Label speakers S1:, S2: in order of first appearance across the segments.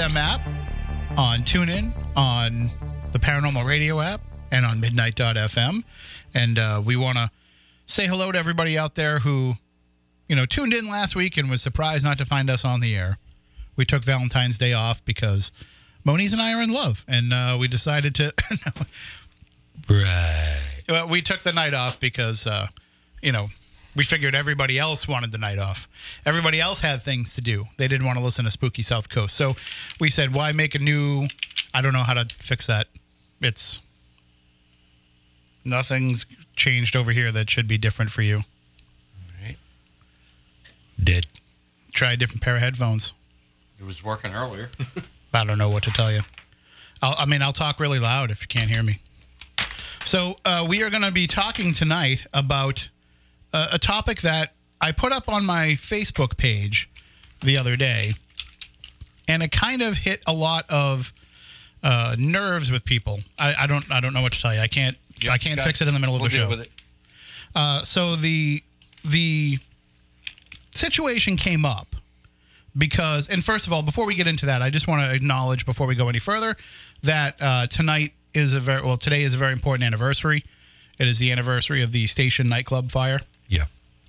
S1: WBSM app, on TuneIn, on the Paranormal Radio app, and on Midnight.fm. And uh, we want to say hello to everybody out there who, you know, tuned in last week and was surprised not to find us on the air. We took Valentine's Day off because Moniz and I are in love, and uh, we decided to.
S2: Right.
S1: Well, we took the night off because, uh, you know, we figured everybody else wanted the night off. Everybody else had things to do. They didn't want to listen to Spooky South Coast. So we said, why make a new. I don't know how to fix that. It's. Nothing's changed over here that should be different for you. All right.
S2: Did.
S1: Try a different pair of headphones.
S3: It was working earlier.
S1: I don't know what to tell you. I'll, I mean, I'll talk really loud if you can't hear me. So, uh, we are going to be talking tonight about uh, a topic that I put up on my Facebook page the other day, and it kind of hit a lot of uh, nerves with people. I, I don't, I don't know what to tell you. I can't, I can't fix it in the middle of
S3: we'll
S1: the show.
S3: with it.
S1: Uh, so the the situation came up because, and first of all, before we get into that, I just want to acknowledge before we go any further that uh, tonight is a very well today is a very important anniversary. It is the anniversary of the station nightclub fire.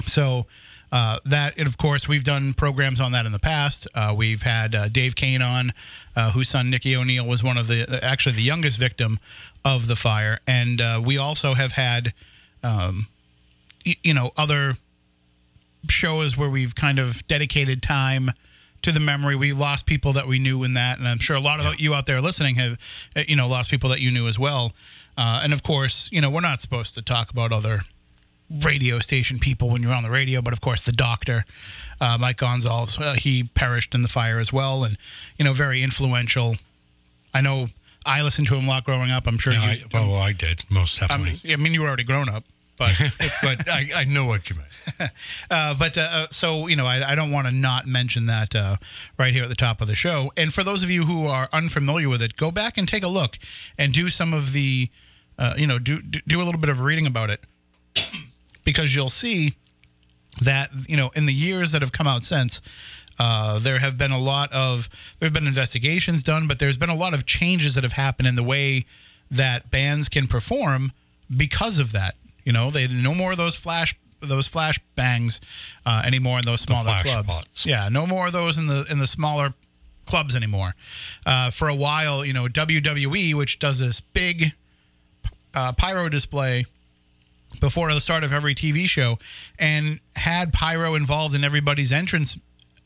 S2: Yeah.
S1: So uh, that, and of course, we've done programs on that in the past. Uh, we've had uh, Dave Kane on, uh, whose son Nicky O'Neill was one of the actually the youngest victim of the fire, and uh, we also have had, um, y- you know, other shows where we've kind of dedicated time to the memory. We lost people that we knew in that, and I'm sure a lot of you out there listening have, uh, you know, lost people that you knew as well. Uh, and of course, you know, we're not supposed to talk about other radio station people when you're on the radio, but of course, the doctor, uh, Mike Gonzalez, uh, he perished in the fire as well, and you know, very influential. I know I listened to him a lot growing up. I'm sure
S2: Yeah,
S1: you.
S2: I, well, I did most definitely,
S1: I mean, you were already grown up, but
S2: but I, I know what you meant.
S1: uh, but uh, uh, so you know, I, I don't want to not mention that uh, right here at the top of the show. And for those of you who are unfamiliar with it, go back and take a look and do some of the, uh, you know, do do do a little bit of reading about it, because you'll see that you know in the years that have come out since. Uh, there have been a lot of there have been investigations done, but there's been a lot of changes that have happened in the way that bands can perform because of that. You know, they no more of those flash those flash bangs uh, anymore in those smaller clubs.
S2: spots.
S1: Yeah, no more of those in the in the smaller clubs anymore. Uh, for a while, you know, WWE, which does this big uh, pyro display before the start of every TV show, and had pyro involved in everybody's entrance.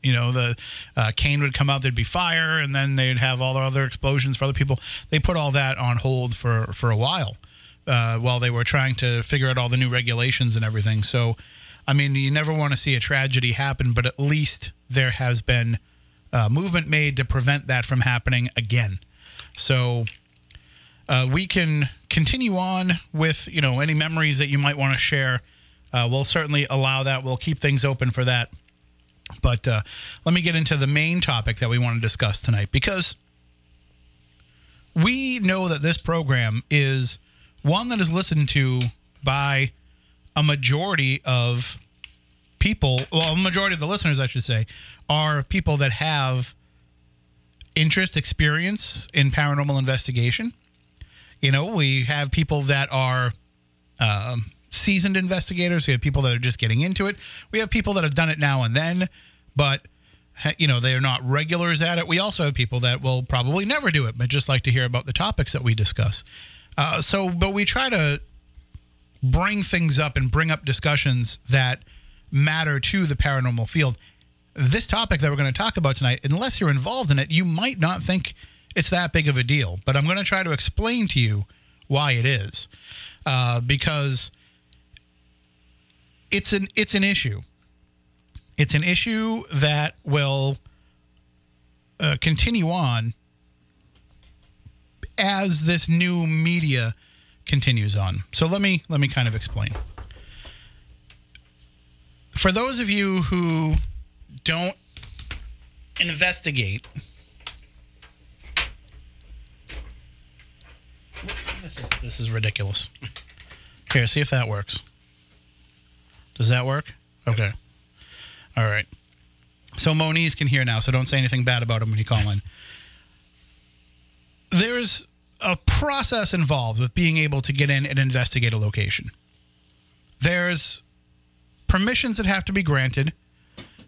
S1: You know, the uh, Kane would come out, there'd be fire, and then they'd have all the other explosions for other people. They put all that on hold for for a while uh, while they were trying to figure out all the new regulations and everything. So, I mean, you never want to see a tragedy happen, but at least there has been uh, movement made to prevent that from happening again. So, uh, we can continue on with you know any memories that you might want to share. Uh, we'll certainly allow that. We'll keep things open for that. But uh, let me get into the main topic that we want to discuss tonight because we know that this program is one that is listened to by a majority of people. Well, a majority of the listeners, I should say, are people that have interest, experience in paranormal investigation. You know, we have people that are um, seasoned investigators. We have people that are just getting into it. We have people that have done it now and then, but you know they are not regulars at it. We also have people that will probably never do it, but just like to hear about the topics that we discuss. Uh, so, but we try to bring things up and bring up discussions that matter to the paranormal field. This topic that we're going to talk about tonight, unless you're involved in it, you might not think it's that big of a deal. But I'm going to try to explain to you why it is, uh, because it's an it's an issue. It's an issue that will uh, continue on as this new media continues on. So let me let me kind of explain. For those of you who don't investigate this is ridiculous. Here, see if that works. Does that work? Okay. All right. So Moniz can hear now, so don't say anything bad about him when you call in. There's a process involved with being able to get in and investigate a location. There's permissions that have to be granted.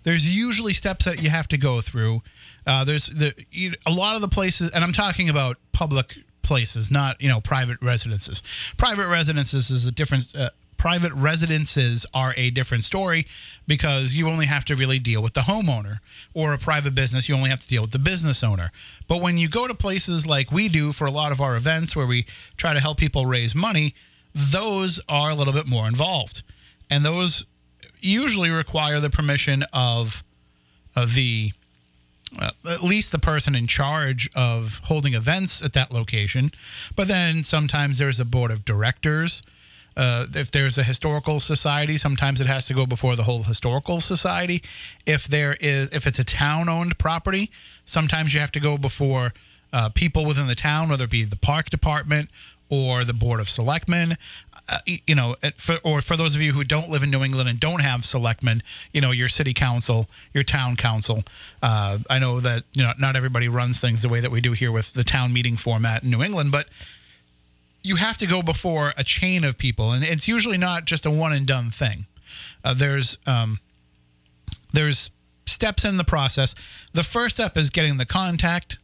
S1: There's usually steps that you have to go through. Uh, there's the you, a lot of the places, and I'm talking about public places, not you know private residences. Private residences is a different. Uh, private residences are a different story because you only have to really deal with the homeowner or a private business you only have to deal with the business owner but when you go to places like we do for a lot of our events where we try to help people raise money those are a little bit more involved and those usually require the permission of, of the uh, at least the person in charge of holding events at that location. But then sometimes there's a board of directors. Uh, if there's a historical society, sometimes it has to go before the whole historical society. If there is, if it's a town-owned property, sometimes you have to go before uh, people within the town, whether it be the park department or the board of selectmen. Uh, you know, for, or for those of you who don't live in New England and don't have selectmen, you know, your city council, your town council. Uh, I know that you know not everybody runs things the way that we do here with the town meeting format in New England, but you have to go before a chain of people, and it's usually not just a one and done thing. Uh, there's um, there's steps in the process. The first step is getting the contact,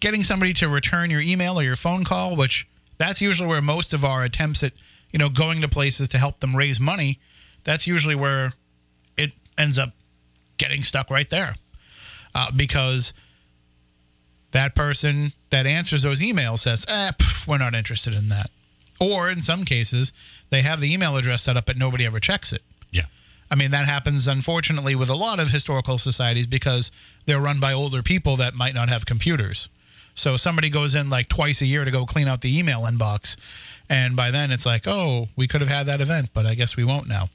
S1: getting somebody to return your email or your phone call, which that's usually where most of our attempts at you know going to places to help them raise money. That's usually where it ends up getting stuck right there, uh, because that person that answers those emails says, eh, pff, we're not interested in that. Or in some cases, they have the email address set up, but nobody ever checks it.
S2: Yeah.
S1: I mean, that happens, unfortunately, with a lot of historical societies because they're run by older people that might not have computers. So somebody goes in like twice a year to go clean out the email inbox. And by then it's like, oh, we could have had that event, but I guess we won't now.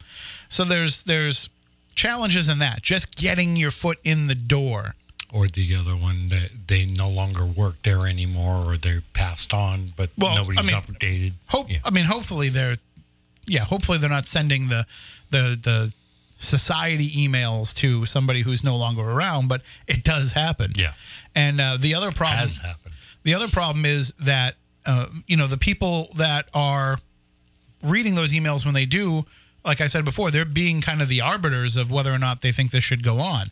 S1: So there's there's challenges in that. Just getting your foot in the door.
S2: Or the other one that they no longer work there anymore, or they're passed on, but
S1: Well, I
S2: nobody's
S1: mean,
S2: updated.
S1: Hope
S2: Yeah.
S1: I mean hopefully they're yeah, hopefully they're not sending the the the society emails to somebody who's no longer around, but it does happen.
S2: Yeah.
S1: And uh, the other problem
S2: Has happened.
S1: The other problem is that uh, you know the people that are reading those emails when they do, like I said before, they're being kind of the arbiters of whether or not they think this should go on.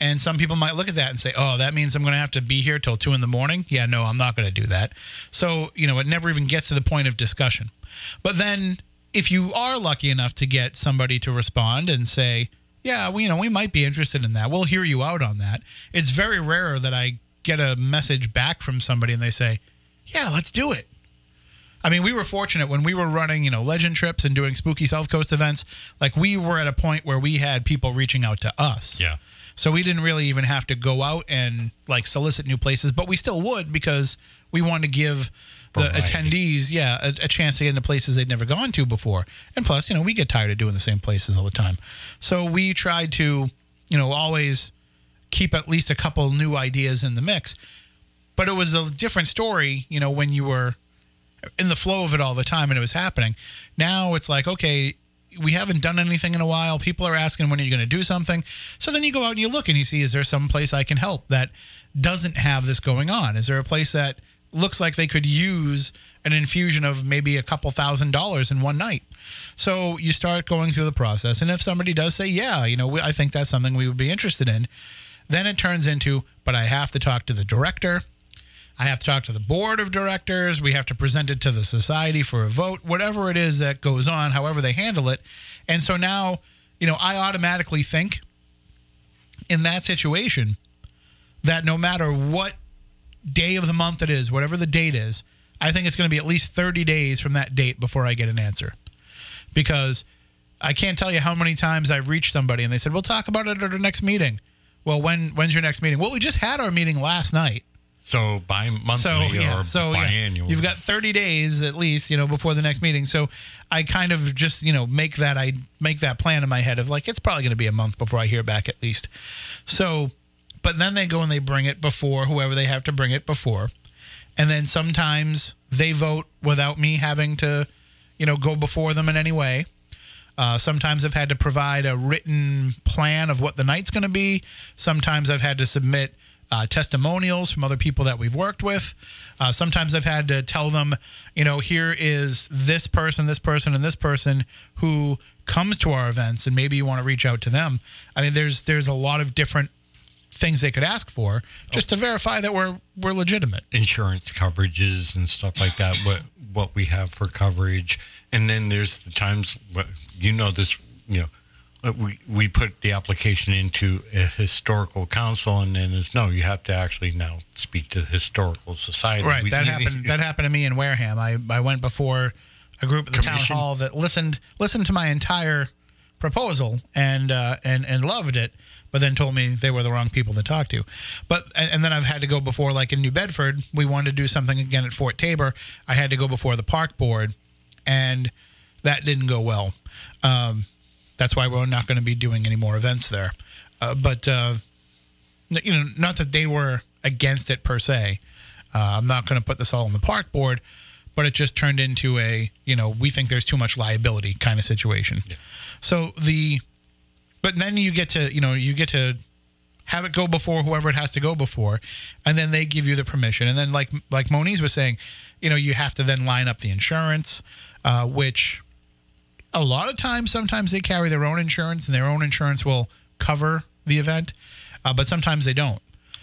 S1: And some people might look at that and say, "Oh, that means I'm going to have to be here till two in the morning." Yeah, no, I'm not going to do that. So you know, it never even gets to the point of discussion. But then, if you are lucky enough to get somebody to respond and say, "Yeah, we, you know, we might be interested in that. We'll hear you out on that." It's very rare that I get a message back from somebody and they say, "Yeah, let's do it." I mean, we were fortunate when we were running, you know, legend trips and doing spooky South Coast events. Like we were at a point where we had people reaching out to us.
S2: Yeah.
S1: So we didn't really even have to go out and like solicit new places, but we still would because we wanted to give the attendees, yeah, a, a chance to get into places they'd never gone to before. And plus, you know, we get tired of doing the same places all the time. So we tried to, you know, always keep at least a couple new ideas in the mix. But it was a different story, you know, when you were in the flow of it all the time and it was happening. Now it's like, okay, we haven't done anything in a while. People are asking when are you going to do something. So then you go out and you look and you see is there some place I can help that doesn't have this going on? Is there a place that looks like they could use an infusion of maybe a couple thousand dollars in one night? So you start going through the process and if somebody does say, "Yeah, you know, I think that's something we would be interested in." Then it turns into, "But I have to talk to the director." I have to talk to the board of directors. We have to present it to the society for a vote, whatever it is that goes on, however they handle it. And so now, you know, I automatically think in that situation that no matter what day of the month it is, whatever the date is, I think it's going to be at least 30 days from that date before I get an answer. Because I can't tell you how many times I've reached somebody and they said, "We'll talk about it at our next meeting." Well, when when's your next meeting? Well, we just had our meeting last night.
S2: So bi monthly
S1: So yeah,
S2: or
S1: so yeah, you've got 30 days at least, you know, before the next meeting. So I kind of just, you know, make that I make that plan in my head of like it's probably going to be a month before I hear back at least. So, but then they go and they bring it before whoever they have to bring it before, and then sometimes they vote without me having to, you know, go before them in any way. Uh, sometimes I've had to provide a written plan of what the night's going to be. Sometimes I've had to submit uh, testimonials from other people that we've worked with. Uh, sometimes I've had to tell them, you know, here is this person, this person, and this person who comes to our events, and maybe you want to reach out to them. I mean, there's there's a lot of different things they could ask for just to verify that we're we're legitimate.
S2: insurance coverages and stuff like that. What what we have for coverage, and then there's the times what you know this. You know, uh, we we put the application into a historical council, and then it's no, you have to actually now speak to the historical society.
S1: Right.
S2: We-
S1: that happened. That happened to me in Wareham. I, I went before a group at the town hall that listened listened to my entire proposal and uh, and and loved it, but then told me they were the wrong people to talk to. But and, and then I've had to go before, like in New Bedford, we wanted to do something again at Fort Taber. I had to go before the park board, and that didn't go well. Um, that's why we're not going to be doing any more events there. Uh, but uh, you know, not that they were against it per se. Uh, I'm not going to put this all on the park board, but it just turned into a, you know, we think there's too much liability kind of situation. So the, but then you get to, you know, you get to have it go before whoever it has to go before, and then they give you the permission. And then, like like Moniz was saying, you know, you have to then line up the insurance, uh, which a lot of times, sometimes they carry their own insurance, and their own insurance will cover the event, uh, but sometimes they don't.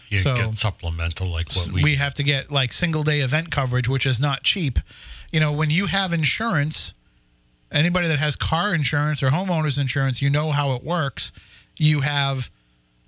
S2: You
S1: so
S2: get supplemental like what
S1: we,
S2: we,
S1: have to get like single day event coverage, which is not cheap. You know, when you have insurance, anybody that has car insurance or homeowners insurance, you know how it works. You have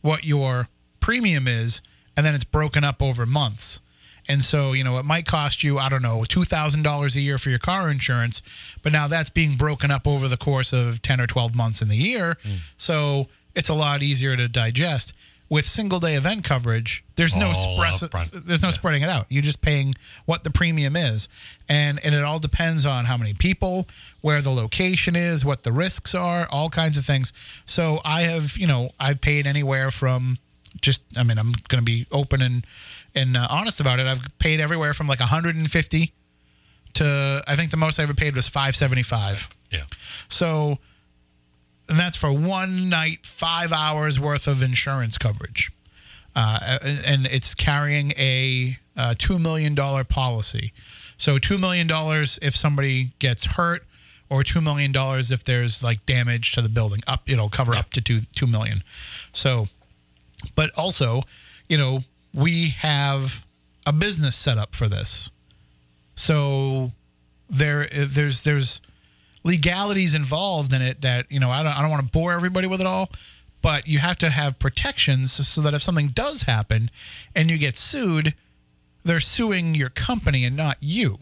S1: what your premium is, and then it's broken up over months. And so, you know, it might cost you, I don't know, $2,000 a year for your car insurance, but now that's being broken up over the course of 10 or 12 months in the year. Mm. So it's a lot easier to digest. With single day event coverage, there's no
S2: All
S1: express,
S2: upfront.
S1: there's no spreading it out. You're just paying what the premium is, and and it all depends on how many people, where the location is, what the risks are, all kinds of things. So I have, you know, I've paid anywhere from just, I mean, I'm going to be open and and uh, honest about it. I've paid everywhere from like 150 to I think the most I ever paid was 575.
S2: yeah.
S1: So, and that's for one night, five hours worth of insurance coverage. Uh, and it's carrying a uh, $2 million policy. So, $2 million if somebody gets hurt, or $2 million if there's like damage to the building. Up, know, cover up to two, 2 million. So, but also, you know, we have a business set up for this. So there there's there's legalities involved in it that you know I don't I don't want to bore everybody with it all, but you have to have protections so that if something does happen and you get sued, they're suing your company and not you.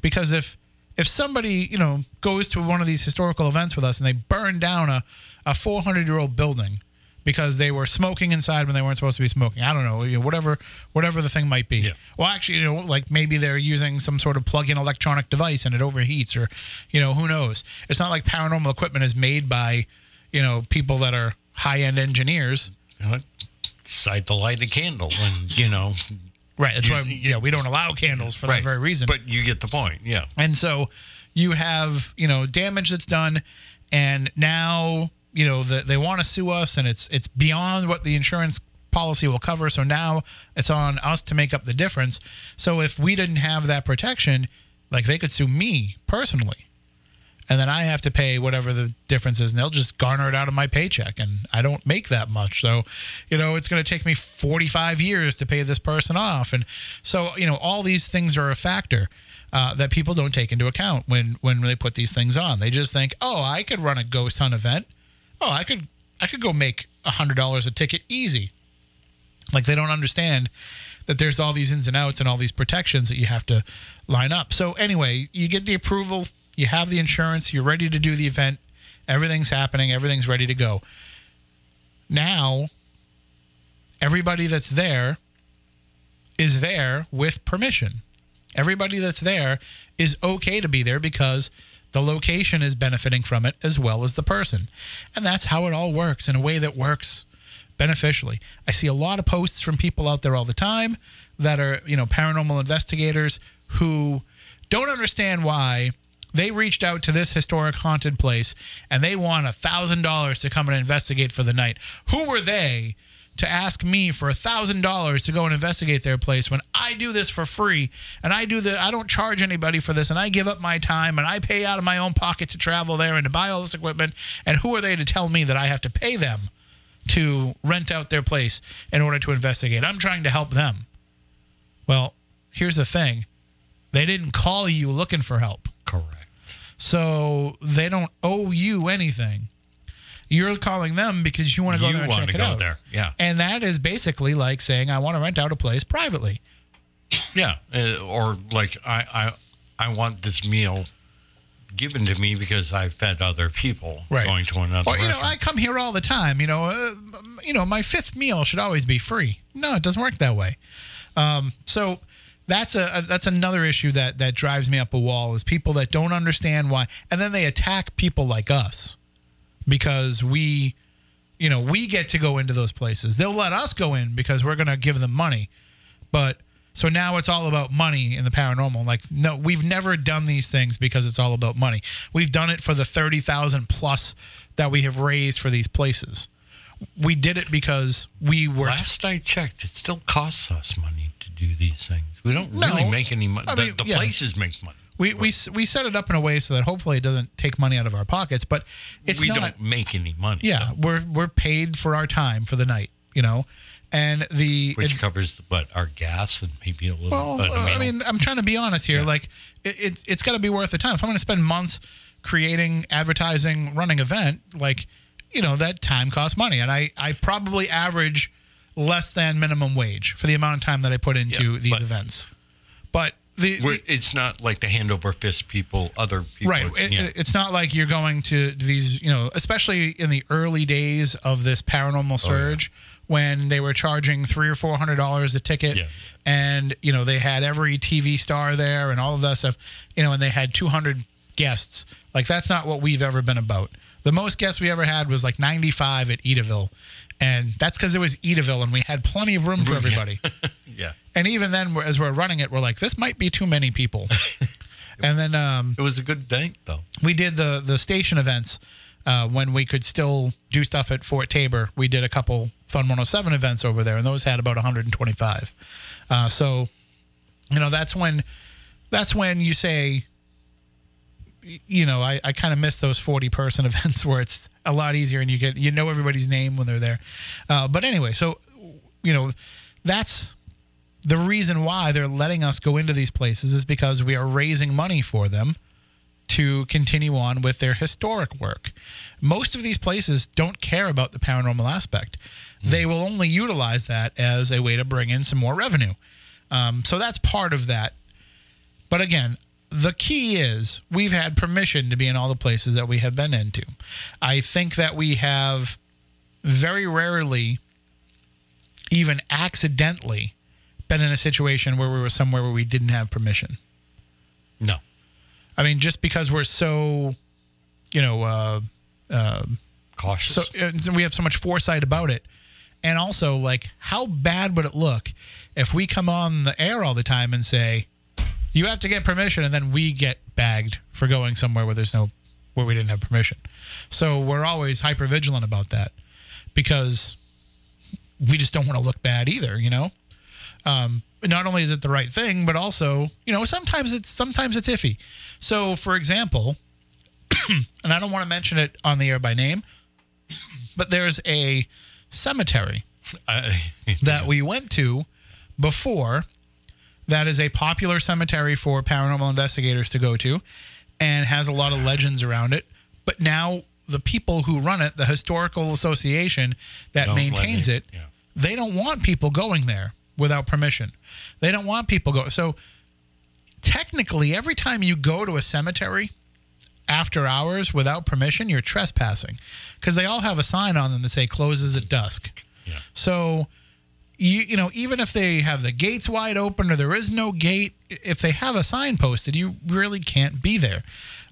S1: Because if if somebody you know goes to one of these historical events with us and they burn down a a 400 year old building because they were smoking inside when they weren't supposed to be smoking. I don't know, you know, whatever whatever the thing might be.
S2: Yeah.
S1: Well, actually, you know, like maybe they're using some sort of plug-in electronic device and it overheats, or you know, who knows? It's not like paranormal equipment is made by, you know, people that are high-end engineers.
S2: You know, to light a candle and you know
S1: Right. That's
S2: You-
S1: why
S2: you-
S1: yeah we don't allow candles for that very reason.
S2: But you get the point. Yeah.
S1: And so you have, you know, damage that's done and now, you know, the, they want to sue us and it's it's beyond what the insurance policy will cover. So now it's on us to make up the difference. So if we didn't have that protection, like they could sue me personally. And then I have to pay whatever the difference is, and they'll just garner it out of my paycheck. And I don't make that much. So, you know, it's going to take me 45 years to pay this person off. And so, you know, all these things are a factor uh, that people don't take into account when, when they put these things on. They just think, oh, I could run a ghost hunt event. Oh, I could, I could go make $100 a ticket easy. Like they don't understand that there's all these ins and outs and all these protections that you have to line up. So anyway, you get the approval, you have the insurance, you're ready to do the event, everything's happening, everything's ready to go. Now, everybody that's there is there with permission. Everybody that's there is okay to be there because the location is benefiting from it as well as the person. And that's how it all works in a way that works beneficially. I see a lot of posts from people out there all the time that are, you know, paranormal investigators who don't understand why they reached out to this historic haunted place and they want a thousand dollars to come and investigate for the night. Who were they to ask me for a thousand dollars to go and investigate their place when I do this for free and I do the I don't charge anybody for this and I give up my time and I pay out of my own pocket to travel there and to buy all this equipment and who are they to tell me that I have to pay them to rent out their place in order to investigate? I'm trying to help them. Well, here's the thing. They didn't call you looking for help.
S2: Correct.
S1: So they don't owe you anything. You're calling them because you want to go
S2: You
S1: there and
S2: wanna go
S1: out.
S2: there, yeah.
S1: And that is basically like saying I want to rent out a place privately.
S2: Yeah, uh, or like I, I, I want this meal given to me because I fed other people
S1: Right.
S2: going to another.
S1: Or you know, I come here all the time. You know, uh, you know, my fifth meal should always be free. No, it doesn't work that way. Um, so that's a, a that's another issue that that drives me up a wall is people that don't understand why, and then they attack people like us because we, you know, we get to go into those places. They'll let us go in because we're going to give them money, but. So now it's all about money in the paranormal. Like, no, we've never done these things because it's all about money. We've done it for the 30,000 plus that we have raised for these places. We did it because we were.
S2: Last I checked, it still costs us money to do these things. We don't
S1: No.
S2: really make any money. The,
S1: mean,
S2: the
S1: yeah.
S2: places make money.
S1: We, we, we set it up in a way so that hopefully it doesn't take money out of our pockets, but it's
S2: we
S1: not.
S2: don't make any money.
S1: Yeah, we're we're paid for our time for the night, you know, and the
S2: Which
S1: it-
S2: covers but our gas and maybe a little.
S1: Well,
S2: but,
S1: I mean, I'm trying to be honest here. Like, it, it's it's got to be worth the time. If I'm going to spend months creating, advertising, running event, like, you know, that time costs money, and I I probably average less than minimum wage for the amount of time that I put into
S2: Yeah,
S1: these
S2: but-
S1: events. But the,
S2: We're, it's not like the hand over fist people, other people.
S1: right, it,
S2: yeah.
S1: it's not like you're going to these, you know, especially in the early days of this
S2: Oh,
S1: paranormal surge. When they were charging three or four hundred dollars a ticket,
S2: Yeah.
S1: and you know they had every TV star there and all of that stuff, you know, and they had 200 guests. Like that's not what we've ever been about. The most guests we ever had was like 95 at Edaville, and that's because it was Edaville and we had plenty of room for everybody.
S2: yeah.
S1: and even then, as we're running it, we're like, this might be too many people. and then um,
S2: It was a good night, though.
S1: we did the the station events uh, when we could still do stuff at Fort Taber. We did a couple Fun 107 events over there, and those had about 125. Uh, so, you know, that's when that's when you say, you know, I, I kind of miss those 40 person events where it's a lot easier and you get you know everybody's name when they're there. Uh, but anyway, so you know, that's the reason why they're letting us go into these places is because we are raising money for them to continue on with their historic work. Most of these places don't care about the paranormal aspect. They will only utilize that as a way to bring in some more revenue. Um, so that's part of that. But again, the key is we've had permission to be in all the places that we have been into. I think that we have very rarely, even accidentally, been in a situation where we were somewhere where we didn't have permission.
S2: No.
S1: I mean, just because we're so, you know, uh, uh,
S2: Cautious.
S1: so, uh, so we have so much foresight about it, and also like, how bad would it look if we come on the air all the time and say, "You have to get permission," and then we get bagged for going somewhere where there's no, where we didn't have permission. So we're always hyper vigilant about that because we just don't want to look bad either, you know. Um, not only is it the right thing, but also, you know, sometimes it's sometimes it's iffy. So, for example, and I don't want to mention it on the air by name, but there's a cemetery
S2: I,
S1: that we went to before that is a popular cemetery for paranormal investigators to go to and has a lot of legends around it. But now the people who run it, the historical association that
S2: Don't
S1: maintains
S2: me-
S1: it,
S2: yeah.
S1: they don't want people going there without permission. They don't want people go. So technically, every time you go to a cemetery after hours without permission, you're trespassing because they all have a sign on them that say closes at dusk.
S2: Yeah.
S1: So you you know even if they have the gates wide open or there is no gate, if they have a sign posted, you really can't be there.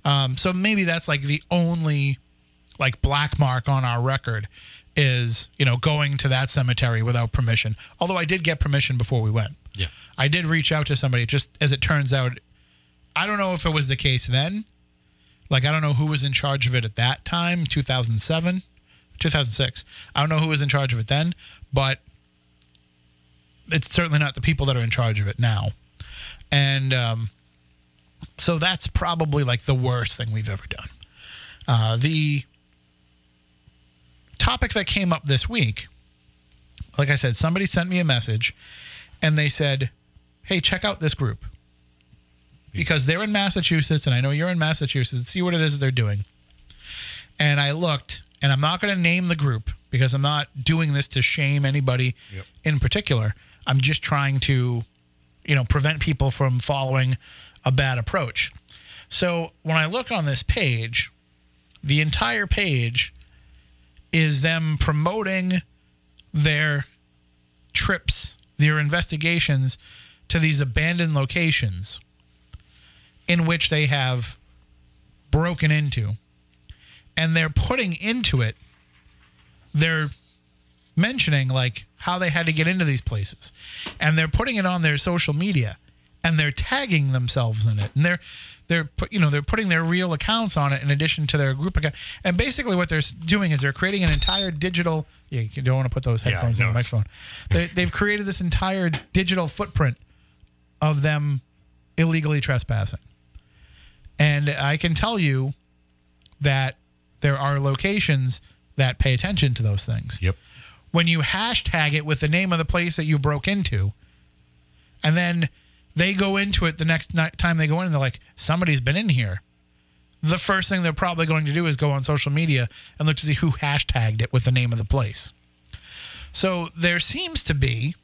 S1: Um, so maybe that's like the only like black mark on our record is you know going to that cemetery without permission. Although I did get permission before we went.
S2: Yeah.
S1: I did reach out to somebody. Just as it turns out, I don't know if it was the case then. Like I don't know who was in charge of it at that time, 2007, 2006. I don't know who was in charge of it then, but it's certainly not the people that are in charge of it now. And um, so that's probably like the worst thing we've ever done. Uh, the topic that came up this week, like I said, somebody sent me a message and they said, Hey, check out this group. Because they're in Massachusetts and I know you're in Massachusetts. See what it is they're doing. And I looked, and I'm not going to name the group because I'm not doing this to shame anybody
S2: Yep.
S1: in particular. I'm just trying to, you know, prevent people from following a bad approach. So when I look on this page, the entire page is them promoting their trips, their investigations to these abandoned locations in which they have broken into. And they're putting into it, they're mentioning like how they had to get into these places. And they're putting it on their social media and they're tagging themselves in it. And they're they're you know they're putting their real accounts on it in addition to their group account. And basically what they're doing is they're creating an entire digital yeah, you don't want to put those headphones in
S2: no.
S1: the microphone. They, they've created this entire digital footprint of them illegally trespassing. And I can tell you that there are locations that pay attention to those things.
S2: Yep.
S1: When you hashtag it with the name of the place that you broke into, and then they go into it the next time they go in and they're like, somebody's been in here. The first thing they're probably going to do is go on social media and look to see who hashtagged it with the name of the place. So there seems to be,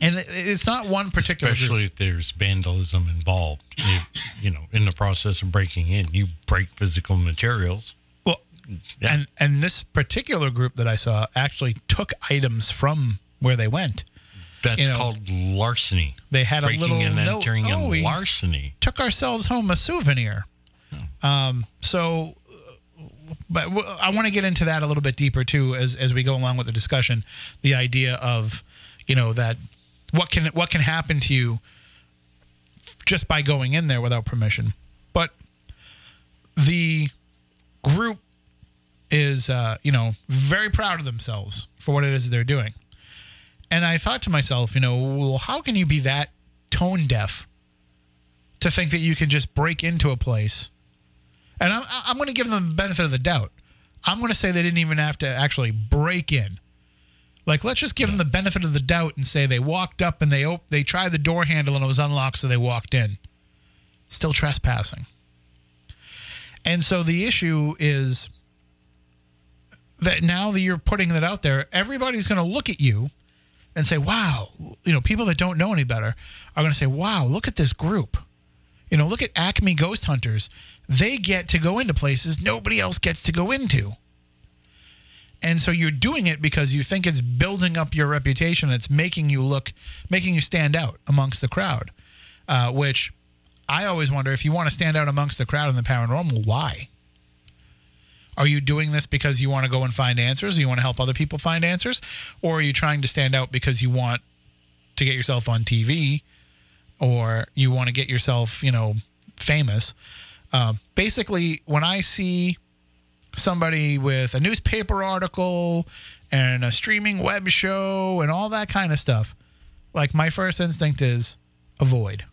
S1: and it's not one particular group.
S2: Especially if there's vandalism involved. You, you know, in the process of breaking in, you break physical materials. Yeah.
S1: and and this particular group that I saw actually took items from where they went.
S2: That's
S1: You know,
S2: called larceny.
S1: They had a little
S2: and
S1: note.
S2: entering
S1: Oh,
S2: larceny.
S1: took ourselves home a souvenir. Um, so, but w- I want to get into that a little bit deeper too as as we go along with the discussion. The idea of, you know, that what can what can happen to you just by going in there without permission. But the group is, uh, you know, very proud of themselves for what it is they're doing. And I thought to myself, you know, well, how can you be that tone deaf to think that you can just break into a place? And I'm, I'm going to give them the benefit of the doubt. I'm going to say they didn't even have to actually break in. Like, let's just give them the benefit of the doubt and say they walked up and they op- they tried the door handle and it was unlocked, so they walked in. Still trespassing. And so the issue is that now that you're putting that out there, everybody's going to look at you and say, wow, you know, people that don't know any better are going to say, wow, look at this group. You know, look at Acme Ghost Hunters. They get to go into places nobody else gets to go into. And so you're doing it because you think it's building up your reputation. It's making you look, making you stand out amongst the crowd. Uh, which I always wonder if you want to stand out amongst the crowd in the paranormal, why? Are you doing this because you want to go and find answers? Or you want to help other people find answers? Or are you trying to stand out because you want to get yourself on TV or you want to get yourself, you know, famous? Um, basically, when I see somebody with a newspaper article and a streaming web show and all that kind of stuff, like my first instinct is avoid.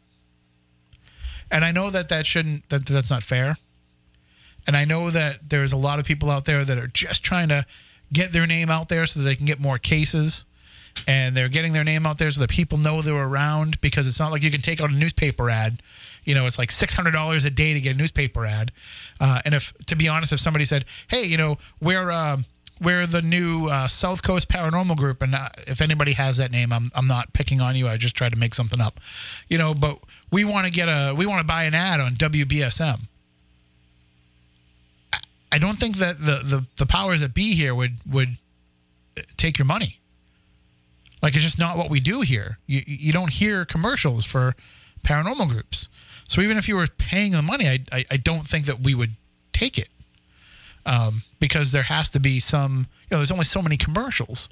S1: And I know that that shouldn't that that's not fair. And I know that there's a lot of people out there that are just trying to get their name out there so that they can get more cases. And they're getting their name out there so that people know they're around because it's not like you can take out a newspaper ad. You know, it's like $600 a day to get a newspaper ad. Uh, and if, to be honest, if somebody said, hey, you know, we're, uh, we're the new uh, South Coast Paranormal Group, and uh, if anybody has that name, I'm I'm not picking on you. I just tried to make something up, you know. But we want to get a we want to buy an ad on WBSM. I- don't think that the, the the powers that be here would would take your money. Like it's just not what we do here. You you don't hear commercials for paranormal groups. So even if you were paying the money, I I, I don't think that we would take it. Um, because there has to be some. You know, there's only so many commercials,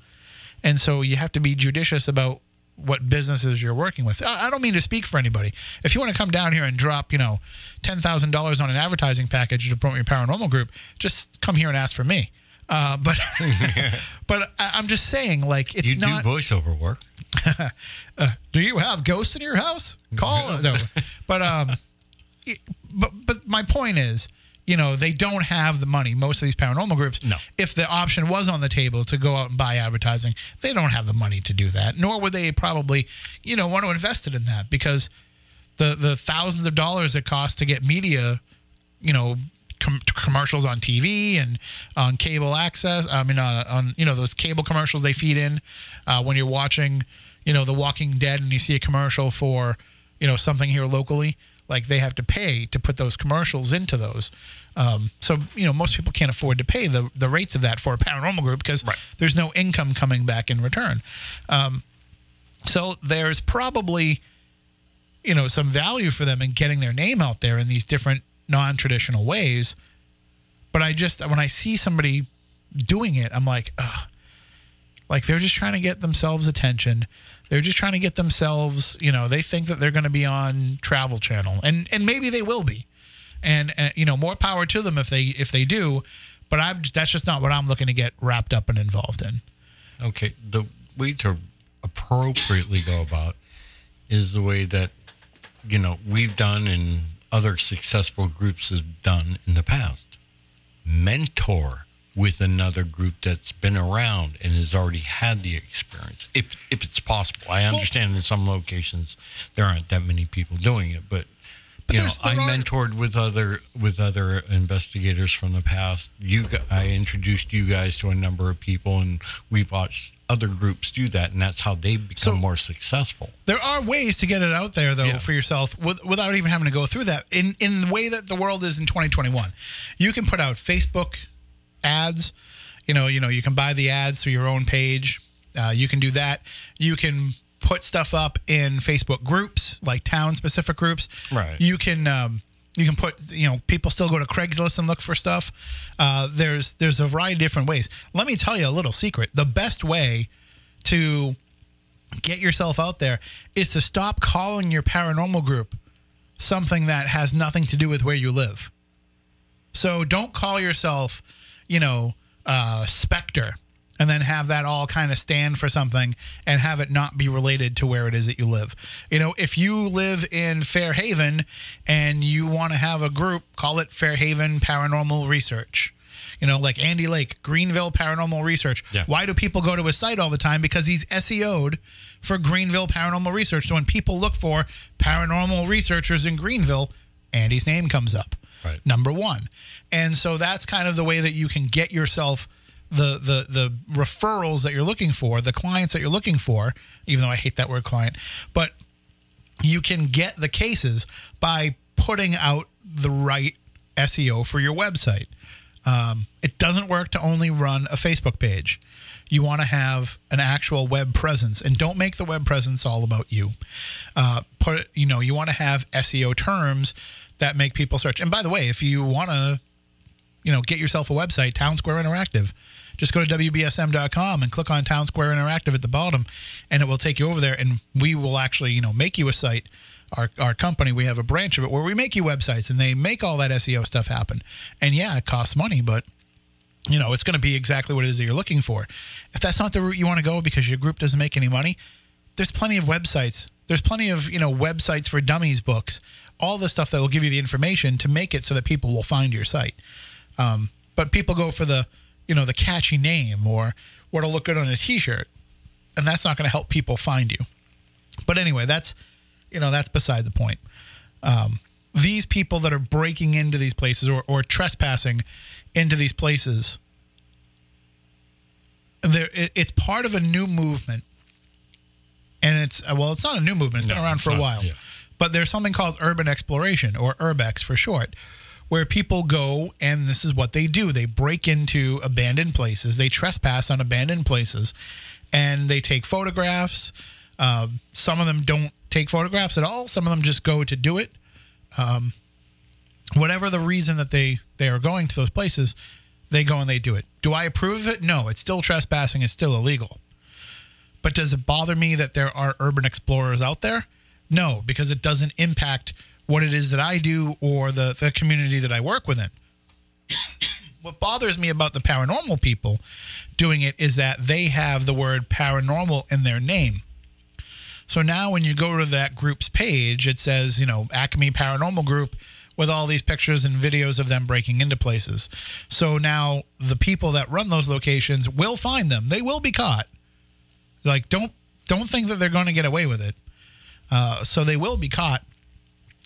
S1: and so you have to be judicious about what businesses you're working with. I don't mean to speak for anybody. If you want to come down here and drop, you know, ten thousand dollars on an advertising package to promote your paranormal group, just come here and ask for me. Uh, but but I, I'm just saying, like, it's
S2: You
S1: not.
S2: do voiceover work.
S1: uh, do you have ghosts in your house? Call no, but um, it- but but my point is, you know, they don't have the money. Most of these paranormal groups,
S2: No.
S1: If the option was on the table to go out and buy advertising, they don't have the money to do that. Nor would they probably, you know, want to invest it in that because the the thousands of dollars it costs to get media, you know. Com- commercials on TV and on cable access. I mean, on, on you know those cable commercials they feed in uh, when you're watching, you know, The Walking Dead, and you see a commercial for, you know, something here locally. Like they have to pay to put those commercials into those. Um, so you know, most people can't afford to pay the the rates of that for a paranormal group because
S2: Right.
S1: there's no income coming back in return. Um, so there's probably you know some value for them in getting their name out there in these different non-traditional ways but i just when i see somebody doing it i'm like ugh like they're just trying to get themselves attention they're just trying to get themselves you know they think that they're going to be on travel channel and and maybe they will be. And uh, you know more power to them if they if they do but i'm that's just not what i'm looking to get wrapped up and involved in.
S2: Okay, the way to appropriately go about is the way that you know we've done and other successful groups have done in the past. Mentor with another group that's been around and has already had the experience, if if it's possible. I understand in some locations there aren't that many people doing it, but. you know, I
S1: are-
S2: mentored with other with other investigators from the past. You, I introduced you guys to a number of people, and we've watched other groups do that, and that's how they become
S1: So-
S2: more successful.
S1: There are ways to get it out there though
S2: Yeah.
S1: for yourself with, without even having to go through that. In in the way that the world is in 2021, you can put out Facebook ads. You know, you know, you can buy the ads through your own page. Uh, you can do that. You can put stuff up in Facebook groups, like town specific groups.
S2: Right.
S1: You can. Um, you can put, you know, people still go to Craigslist and look for stuff. Uh, there's there's a variety of different ways. Let me tell you a little secret. The best way to get yourself out there is to stop calling your paranormal group something that has nothing to do with where you live. So don't call yourself, you know, uh, Spectre and then have that all kind of stand for something and have it not be related to where it is that you live. You know, if you live in Fairhaven and you want to have a group, call it Fairhaven Paranormal Research. You know, like Andy Lake, Greenville Paranormal Research.
S2: Yeah.
S1: Why do people go to his site all the time? Because he's SEO'd for Greenville Paranormal Research. So when people look for paranormal researchers in Greenville, Andy's name comes up.
S2: Right.
S1: Number one. And so that's kind of the way that you can get yourself the the the referrals that you're looking for, the clients that you're looking for, even though I hate that word client, but you can get the cases by putting out the right SEO for your website. Um, it doesn't work to only run a Facebook page. You want to have an actual web presence, and don't make the web presence all about you. Uh, put you know you want to have SEO terms that make people search. And by the way, if you want to, you know, get yourself a website, Townsquare Interactive, just go to wbsm.com and click on Townsquare Interactive at the bottom, and it will take you over there. And we will actually, you know, make you a site. Our, our company, we have a branch of it where we make you websites and they make all that SEO stuff happen. And yeah, it costs money, but you know, it's going to be exactly what it is that you're looking for. If that's not the route you want to go because your group doesn't make any money, there's plenty of websites. There's plenty of, you know, websites for dummies books, all the stuff that will give you the information to make it so that people will find your site. Um, but people go for the, you know, the catchy name or what'll look good on a t-shirt. And that's not going to help people find you. But anyway, that's, you know, that's beside the point. Um, these people that are breaking into these places or, or trespassing into these places, there it, it's part of a new movement, and it's well, it's not a new movement; it's been around
S2: it's
S1: for a while.
S2: yeah.
S1: But there's something called urban exploration or urbex for short, where people go and this is what they do: they break into abandoned places, they trespass on abandoned places, and they take photographs. Um, some of them don't take photographs at all. Some of them just go to do it. Um, whatever the reason that they they are going to those places, they go and they do it. Do I approve of it? No, it's still trespassing. It's still illegal. But does it bother me that there are urban explorers out there? No, because it doesn't impact what it is that I do or the, the community that I work within. what bothers me about the paranormal people doing it is that they have the word paranormal in their name. So now when you go to that group's page, it says, you know, Acme Paranormal Group with all these pictures and videos of them breaking into places. So now the people that run those locations will find them. They will be caught. Like don't don't think that they're going to get away with it. Uh, so they will be caught.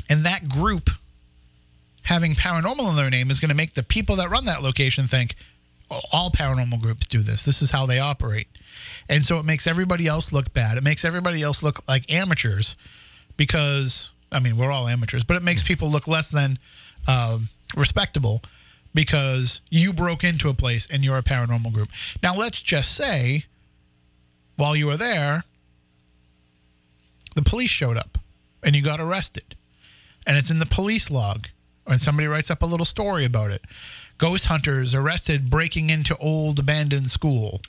S1: And that group having paranormal in their name is going to make the people that run that location think "Oh, all paranormal groups do this. This is how they operate. And so it makes everybody else look bad. It makes everybody else look like amateurs because, I mean, we're all amateurs, but it makes people look less than um, respectable because you broke into a place and you're a paranormal group. Now, let's just say while you were there, the police showed up and you got arrested. And it's in the police log. And somebody writes up a little story about it. Ghost hunters arrested breaking into old abandoned school.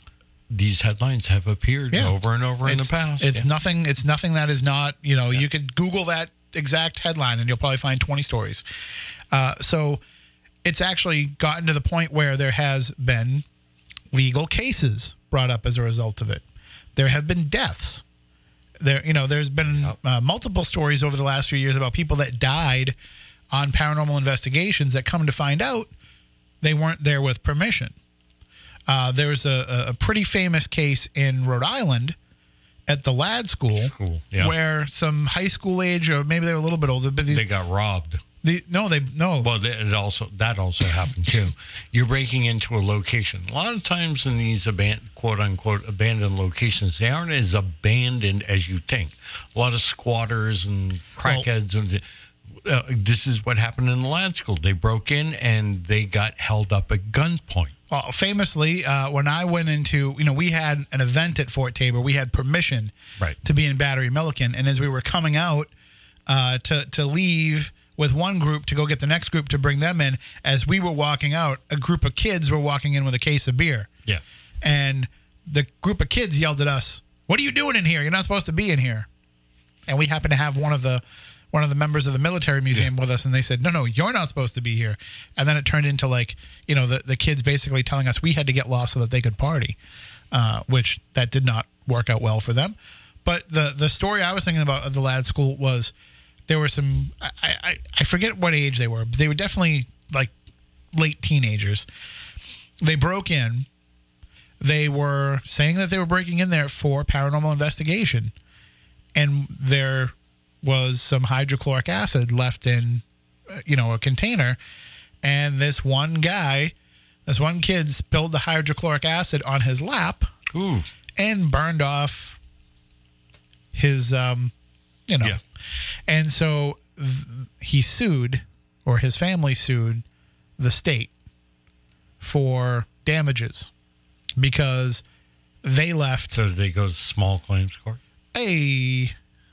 S2: These headlines have appeared
S1: Yeah.
S2: over and over in the past.
S1: It's
S2: Yeah.
S1: nothing. It's nothing that is not. You know, you could Google that exact headline and you'll probably find twenty stories. Uh, so it's actually gotten to the point where there has been legal cases brought up as a result of it. There have been deaths. There, you know, there's been uh, multiple stories over the last few years about people that died on paranormal investigations that come to find out they weren't there with permission. Uh, there's a, a- a pretty famous case in Rhode Island at the Ladd School,
S2: School, yeah.
S1: where some high school age, or maybe they were a little bit older, but these,
S2: they got robbed.
S1: The, no, they no,
S2: Well, that it also that also happened too. You're breaking into a location. A lot of times in these aban- quote unquote abandoned locations, they aren't as abandoned as you think. A lot of squatters and crackheads and. Uh, this is what happened in the ladd school. They broke in and they got held up at gunpoint.
S1: Well, famously, uh, when I went into, you know, we had an event at Fort Taber. We had permission
S2: Right.
S1: to be in Battery Milliken, and as we were coming out uh, to to leave with one group to go get the next group to bring them in, as we were walking out, a group of kids were walking in with a case of beer,
S2: Yeah.
S1: and the group of kids yelled at us, "What are you doing in here? You're not supposed to be in here." And we happened to have one of the one of the members of the military museum with us and they said no no you're not supposed to be here and then it turned into like you know the, the kids basically telling us we had to get lost so that they could party uh, which that did not work out well for them but the the story i was thinking about of the ladd school was there were some i i, I forget what age they were but they were definitely like late teenagers. They broke in. They were saying that they were breaking in there for paranormal investigation. And there was some hydrochloric acid left in uh, you know a container. And this one guy this one kid spilled the hydrochloric acid on his lap
S2: Ooh.
S1: and burned off his um you know
S2: Yeah.
S1: and so he sued or his family sued the state for damages because they left
S2: So they go to small claims court?
S1: a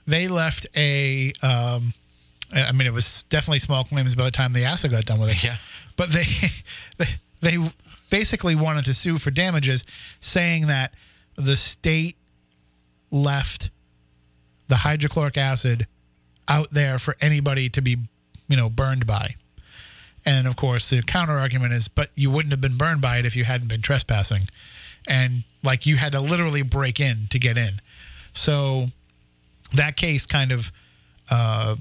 S1: they left a um I mean it was definitely small claims by the time the acid got done with it.
S2: Yeah.
S1: But they they, they basically wanted to sue for damages saying that the state left the hydrochloric acid out there for anybody to be, you know, burned by. And of course, the counter argument is, but you wouldn't have been burned by it if you hadn't been trespassing. And like you had to literally break in to get in. So that case kind of uh,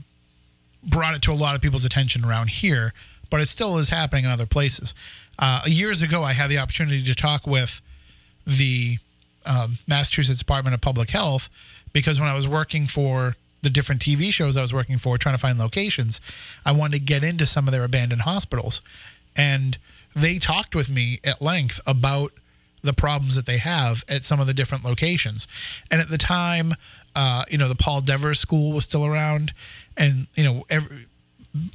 S1: brought it to a lot of people's attention around here, but it still is happening in other places. Uh, years ago, I had the opportunity to talk with the um, Massachusetts Department of Public Health because when I was working for the different TV shows I was working for, trying to find locations, I wanted to get into some of their abandoned hospitals. And they talked with me at length about the problems that they have at some of the different locations. And at the time, uh, you know, the Paul Devers School was still around. And, you know, every,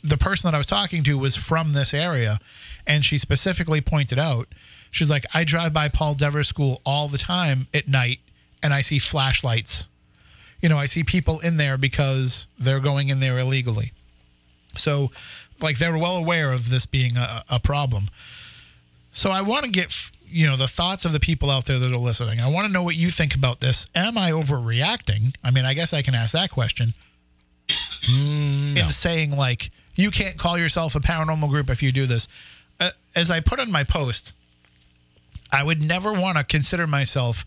S1: the person that I was talking to was from this area, and she specifically pointed out, she's like, I drive by Paul Devers School all the time at night, and I see flashlights. You know, I see people in there because they're going in there illegally. So, like, they're well aware of this being a, a problem. So I want to get you know the thoughts of the people out there that are listening. I want to know what you think about this. Am I overreacting? I mean, I guess I can ask that question. In saying like you can't call yourself a paranormal group if you do this. Uh, as I put on my post, I would never want to consider myself,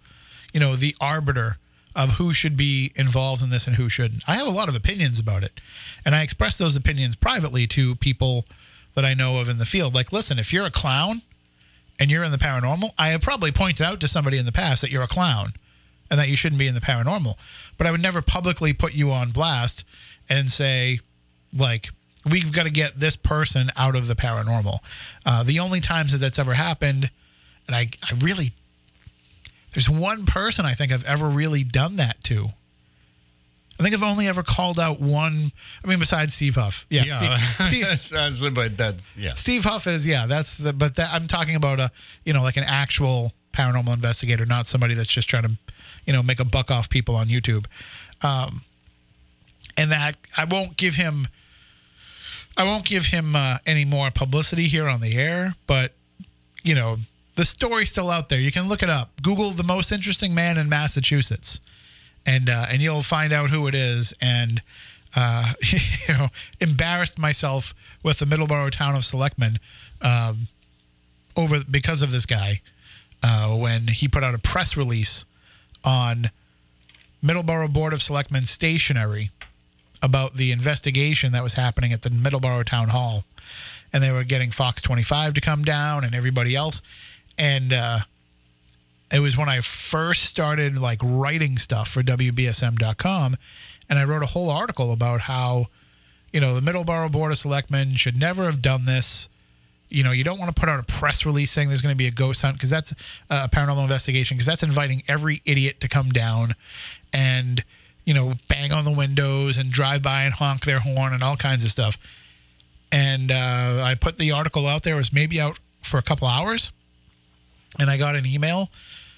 S1: you know, the arbiter of who should be involved in this and who shouldn't. I have a lot of opinions about it, and I express those opinions privately to people that I know of in the field. Like, listen, if you're a clown and you're in the paranormal, I have probably pointed out to somebody in the past that you're a clown and that you shouldn't be in the paranormal. But I would never publicly put you on blast and say, like, we've got to get this person out of the paranormal. Uh, the only times that that's ever happened, and I, I really, there's one person I think I've ever really done that to. I think I've only ever called out one. I mean, besides Steve Huff, yeah,
S2: Yeah,
S1: Steve, Steve,
S2: but that's yeah.
S1: Steve Huff is yeah. That's the but that I'm talking about a you know like an actual paranormal investigator, not somebody that's just trying to you know make a buck off people on YouTube. Um, and that I won't give him. I won't give him uh, any more publicity here on the air, but you know the story's still out there. You can look it up. Google the most interesting man in Massachusetts, and uh, and you'll find out who it is. And uh, you know, embarrassed myself with the Middleborough town of selectmen um, over because of this guy uh, when he put out a press release on Middleborough Board of Selectmen stationery about the investigation that was happening at the Middleborough Town Hall, and they were getting Fox 25 to come down and everybody else, and uh, it was when I first started like writing stuff for WBSM.com, and I wrote a whole article about how, you know, the Middleborough Board of Selectmen should never have done this. You know, you don't want to put out a press release saying there's going to be a ghost hunt because that's a paranormal investigation because that's inviting every idiot to come down and, you know, bang on the windows and drive by and honk their horn and all kinds of stuff. And uh, I put the article out there. It was maybe out for a couple hours and I got an email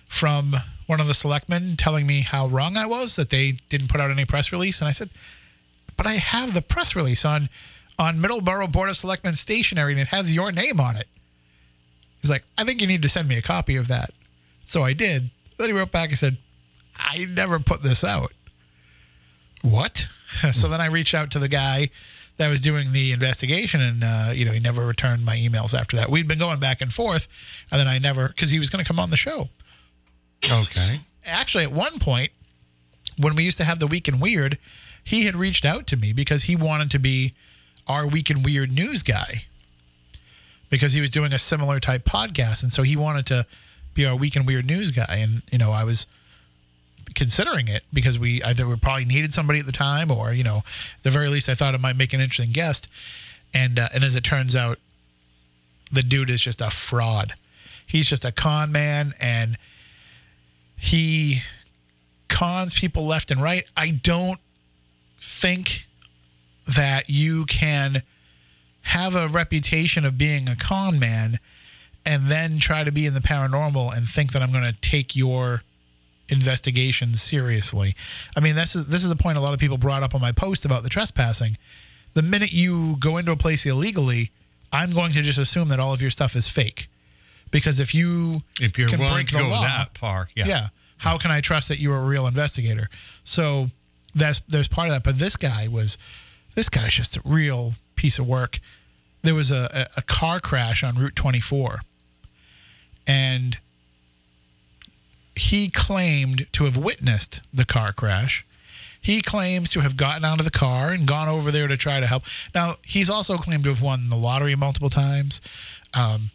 S1: from one of the selectmen telling me how wrong I was that they didn't put out any press release, and I said, "But I have the press release on on Middleborough Board of Selectmen stationery, and it has your name on it." He's like, "I think you need to send me a copy of that." So I did. Then he wrote back and said, "I never put this out." What? so then I reached out to the guy that was doing the investigation, and uh, you know he never returned my emails after that. We'd been going back and forth, and then I never because he was going to come on the show.
S2: Okay.
S1: Actually, at one point, when we used to have the Week in Weird, he had reached out to me because he wanted to be our Week in Weird news guy because he was doing a similar type podcast, and so he wanted to be our Week in Weird news guy. And you know, I was considering it because we either we probably needed somebody at the time, or you know, the very least, I thought it might make an interesting guest. And uh, and as it turns out, the dude is just a fraud. He's just a con man, and he cons people left and right. I don't think that you can have a reputation of being a con man and then try to be in the paranormal and think that I'm going to take your investigations seriously. I mean, this is this is the point a lot of people brought up on my post about the trespassing. The minute you go into a place illegally, I'm going to just assume that all of your stuff is fake. Because if you
S2: If you're
S1: can
S2: willing
S1: break
S2: to
S1: the
S2: go
S1: law,
S2: that far, yeah.
S1: yeah. How can I trust that you are a real investigator? So that's there's part of that. But this guy was this guy's just a real piece of work. There was a, a, a car crash on Route 24, and he claimed to have witnessed the car crash. He claims to have gotten out of the car and gone over there to try to help. Now, he's also claimed to have won the lottery multiple times. Um,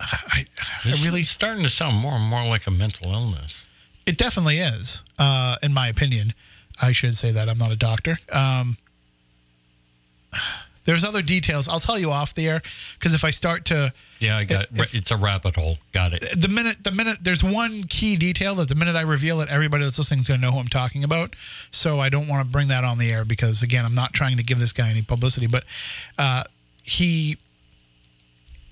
S1: I, I
S2: It's
S1: really
S2: starting to sound more and more like a mental illness.
S1: it definitely is, uh, in my opinion. I should say that I'm not a doctor. Um, there's other details. I'll tell you off the air because if I start to
S2: Yeah, I got
S1: If-
S2: it's a rabbit hole. Got it.
S1: the minute the minute there's one key detail that the minute I reveal it, everybody that's listening is going to know who I'm talking about. So I don't want to bring that on the air because again, I'm not trying to give this guy any publicity. But uh, he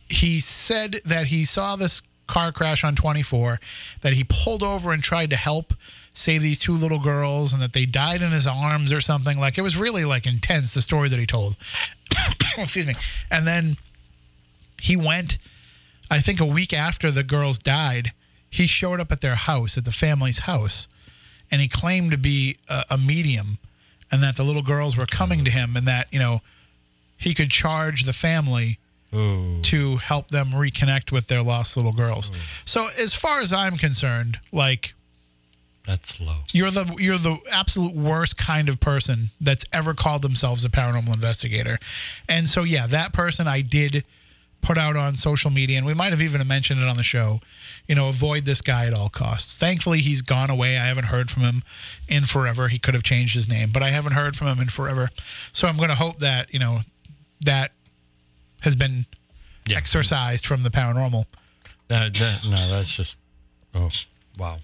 S1: he said that he saw this car crash on 24, that he pulled over and tried to help save these two little girls, and that they died in his arms or something. Like it was really like intense the story that he told. Excuse me. And then he went I think a week after the girls died, he showed up at their house, at the family's house, and he claimed to be a, a medium and that the little girls were coming to him and that, you know, he could charge the family
S2: Oh,
S1: to help them reconnect with their lost little girls. So as far as I'm concerned, like
S2: that's low.
S1: you're the you're the absolute worst kind of person that's ever called themselves a paranormal investigator. And so yeah, that person I did put out on social media and we might have even mentioned it on the show. You know, avoid this guy at all costs. Thankfully he's gone away. I haven't heard from him in forever. He could have changed his name, but I haven't heard from him in forever. So I'm going to hope that, you know, that has been
S2: Yeah.
S1: exorcised from the paranormal.
S2: That, that, no, that's just. Oh, wow.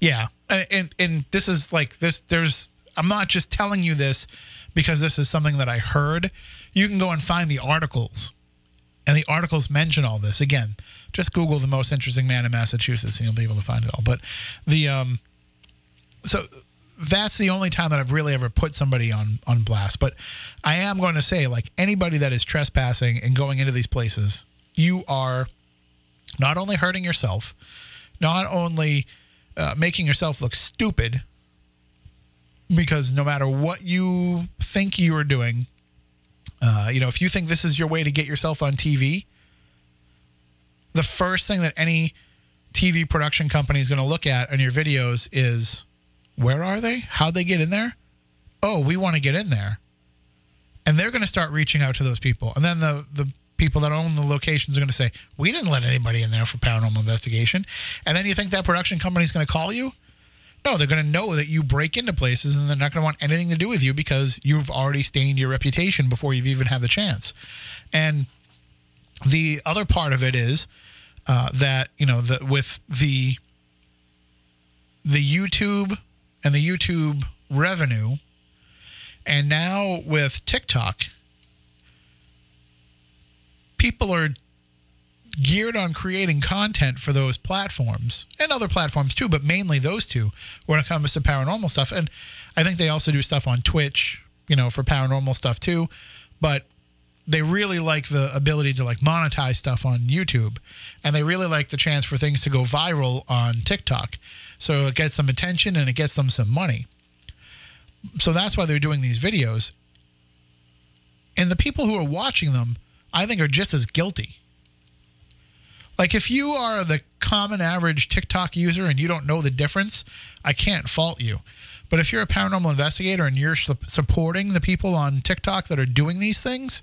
S1: Yeah, and, and this is like this. There's I'm not just telling you this because this is something that I heard. You can go and find the articles, and the articles mention all this. Again, just Google the most interesting man in Massachusetts, and you'll be able to find it all. But the um, so that's the only time that I've really ever put somebody on on blast. But I am going to say, like anybody that is trespassing and going into these places, you are not only hurting yourself, not only uh, making yourself look stupid, because no matter what you think you are doing, uh, you know, if you think this is your way to get yourself on TV, the first thing that any TV production company is going to look at on your videos is where are they? How'd they get in there? Oh, we want to get in there. And they're going to start reaching out to those people. And then the, the people that own the locations are going to say, we didn't let anybody in there for paranormal investigation. And then you think that production company is going to call you? No, they're going to know that you break into places and they're not going to want anything to do with you because you've already stained your reputation before you've even had the chance. And the other part of it is uh, that, you know, the, with the the YouTube and the YouTube revenue, and now with TikTok, people are geared on creating content for those platforms and other platforms too, but mainly those two when it comes to paranormal stuff. And I think they also do stuff on Twitch, you know, for paranormal stuff too. But they really like the ability to like monetize stuff on YouTube and they really like the chance for things to go viral on TikTok. So it gets some attention and it gets them some money. So that's why they're doing these videos. And the people who are watching them, I think, are just as guilty. Like if you are the common average TikTok user and you don't know the difference, I can't fault you. But if you're a paranormal investigator and you're su- supporting the people on TikTok that are doing these things,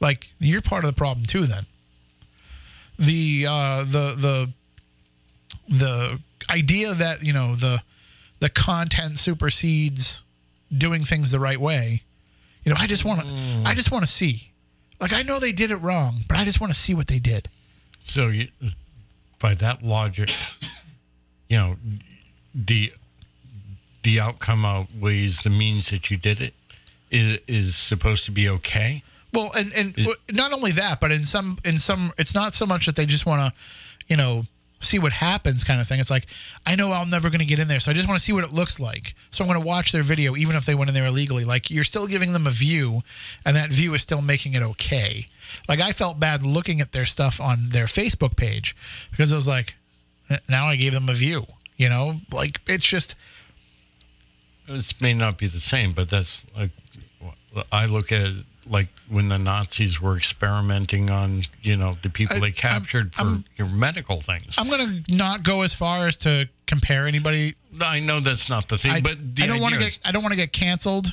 S1: like you're part of the problem too. Then the uh, the the the idea that you know the the content supersedes doing things the right way. You know, I just want to I just want to see. Like I know they did it wrong, but I just want to see what they did.
S2: So, you, by that logic, you know, the the outcome outweighs the means that you did it is, is supposed to be okay.
S1: Well, and and w not only that, but in some in some, it's not so much that they just want to, you know, see what happens kind of thing. It's like I know I'm never going to get in there, so I just want to see what it looks like. So I'm going to watch their video, even if they went in there illegally. Like you're still giving them a view, and that view is still making it okay. Like I felt bad looking at their stuff on their Facebook page because it was like, "Eh, now I gave them a view. You know, like it's just
S2: This may not be the same, but that's like I look at it like when the Nazis were experimenting on, you know, the people
S1: I-
S2: they
S1: I'm-
S2: captured for
S1: I'm-
S2: your medical things.
S1: I'm going to not go as far as to compare anybody
S2: I know that's not the thing,
S1: I,
S2: but the
S1: I don't want to get I don't want to get canceled.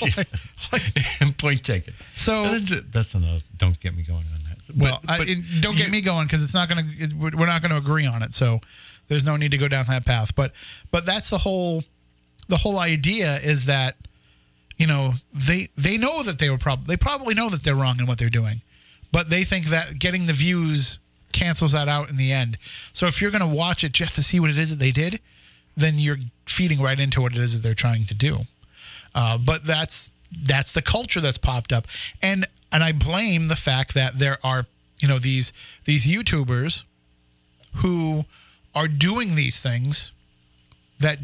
S1: Like- like-
S2: point taken.
S1: so
S2: That's, that's another. Don't get me going on that. But-
S1: well, I, it- don't get
S2: you-
S1: me going because it's not going to we're not going to agree on it. So there's no need to go down that path. But but that's the whole the whole idea is that you know they they know that they were probably they probably know that they're wrong in what they're doing, but they think that getting the views cancels that out in the end. So if you're going to watch it just to see what it is that they did, then you're feeding right into what it is that they're trying to do. Uh, but that's that's the culture that's popped up, and and I blame the fact that there are you know these these YouTubers who are doing these things that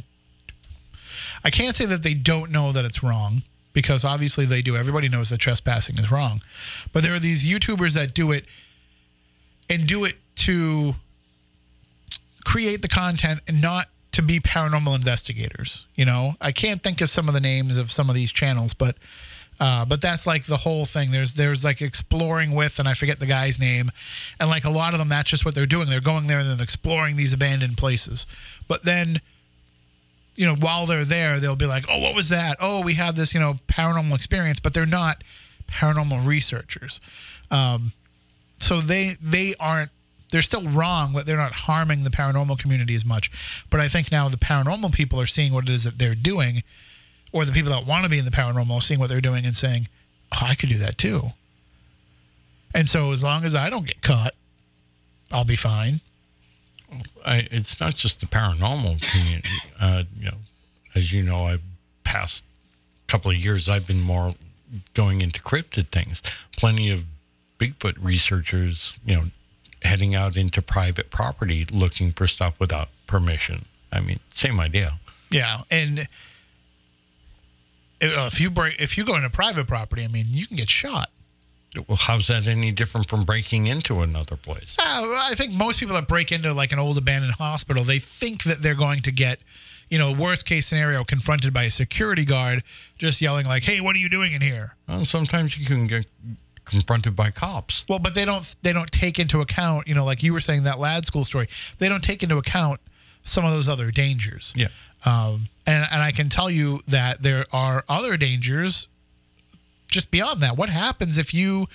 S1: I can't say that they don't know that it's wrong because obviously they do. Everybody knows that trespassing is wrong, but there are these YouTubers that do it and do it to create the content and not to be paranormal investigators. You know, I can't think of some of the names of some of these channels, but uh, but that's like the whole thing. There's there's like exploring with, and I forget the guy's name, and like a lot of them, that's just what they're doing. They're going there and then exploring these abandoned places. But then, you know, while they're there, they'll be like, "Oh, what was that? Oh, we have this, you know, paranormal experience," but they're not paranormal researchers. Um, so they they aren't they're still wrong, but they're not harming the paranormal community as much. But I think now the paranormal people are seeing what it is that they're doing, or the people that want to be in the paranormal seeing what they're doing and saying, oh, I could do that too. And so as long as I don't get caught, I'll be fine.
S2: I, it's not just the paranormal community. Uh, you know, as you know, I've past couple of years, I've been more going into cryptid things. Plenty of Bigfoot researchers, you know, heading out into private property looking for stuff without permission. I mean, same idea.
S1: Yeah, and if you break, if you go into private property, I mean, you can get shot.
S2: Well, how's that any different from breaking into another place?
S1: Uh, I think most people that break into like an old abandoned hospital, they think that they're going to get, you know, worst case scenario, confronted by a security guard just yelling like, "Hey, what are you doing in here?"
S2: Well, sometimes you can get confronted by cops.
S1: Well, but they don't they don't take into account, you know, like you were saying that ladd school story. They don't take into account some of those other dangers.
S2: Yeah.
S1: Um, and and I can tell you that there are other dangers just beyond that. What happens if you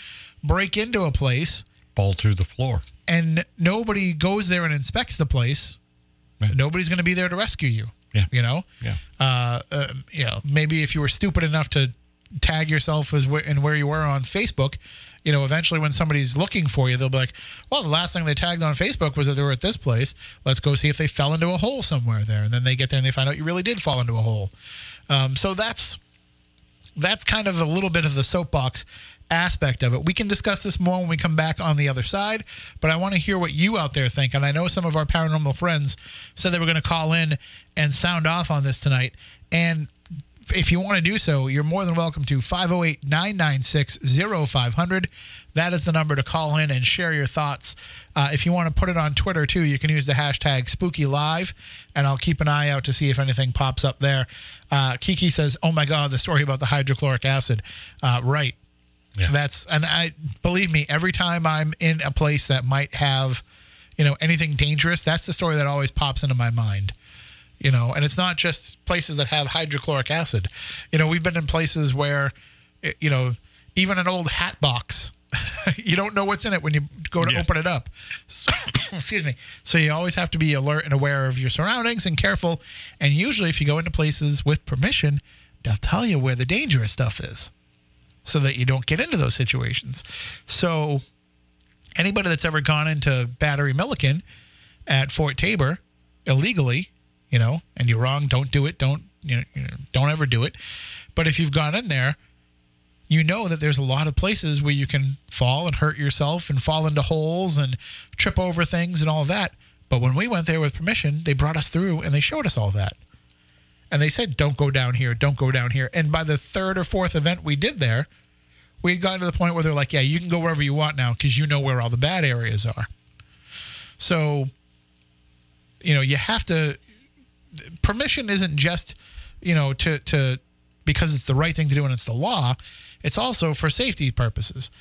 S1: break into a place,
S2: fall through the floor,
S1: and nobody goes there and inspects the place? Yeah. Nobody's going to be there to rescue you.
S2: Yeah.
S1: You know.
S2: Yeah.
S1: Uh, uh, you know, maybe if you were stupid enough to tag yourself as wh- and where you were on Facebook, you know, eventually when somebody's looking for you, they'll be like, "Well, the last thing they tagged on Facebook was that they were at this place. Let's go see if they fell into a hole somewhere there." And then they get there and they find out you really did fall into a hole. Um, so that's that's kind of a little bit of the soapbox aspect of it. We can discuss this more when we come back on the other side, but I want to hear what you out there think. And I know some of our paranormal friends said they were going to call in and sound off on this tonight. And if you want to do so, you're more than welcome to 508 996 0500. That is the number to call in and share your thoughts. Uh, if you want to put it on Twitter too, you can use the hashtag Spooky Live, and I'll keep an eye out to see if anything pops up there. Uh, Kiki says, "Oh my God, the story about the hydrochloric acid." Uh, right. Yeah. That's and I believe me. Every time I'm in a place that might have, you know, anything dangerous, that's the story that always pops into my mind you know and it's not just places that have hydrochloric acid. You know we've been in places where eh, you know even an old hat box you don't know what's in it when you go to yeah. open it up. So, excuse me. So you always have to be alert and aware of your surroundings and careful. And usually if you go into places with permission they'll tell you where the dangerous stuff is so that you don't get into those situations. So anybody that's ever gone into battery milliken at fort Taber illegally you know, and you're wrong, don't do it. Don't you know, don't ever do it. But if you've gone in there, you know that there's a lot of places where you can fall and hurt yourself and fall into holes and trip over things and all that. But when we went there with permission, they brought us through and they showed us all that. And they said, don't go down here, don't go down here. And by the third or fourth event we did there, we had gotten to the point where they're like, yeah, you can go wherever you want now because you know where all the bad areas are. So, you know, you have to permission isn't just you know to to because it's the right thing to do and it's the law. It's also for safety purposes.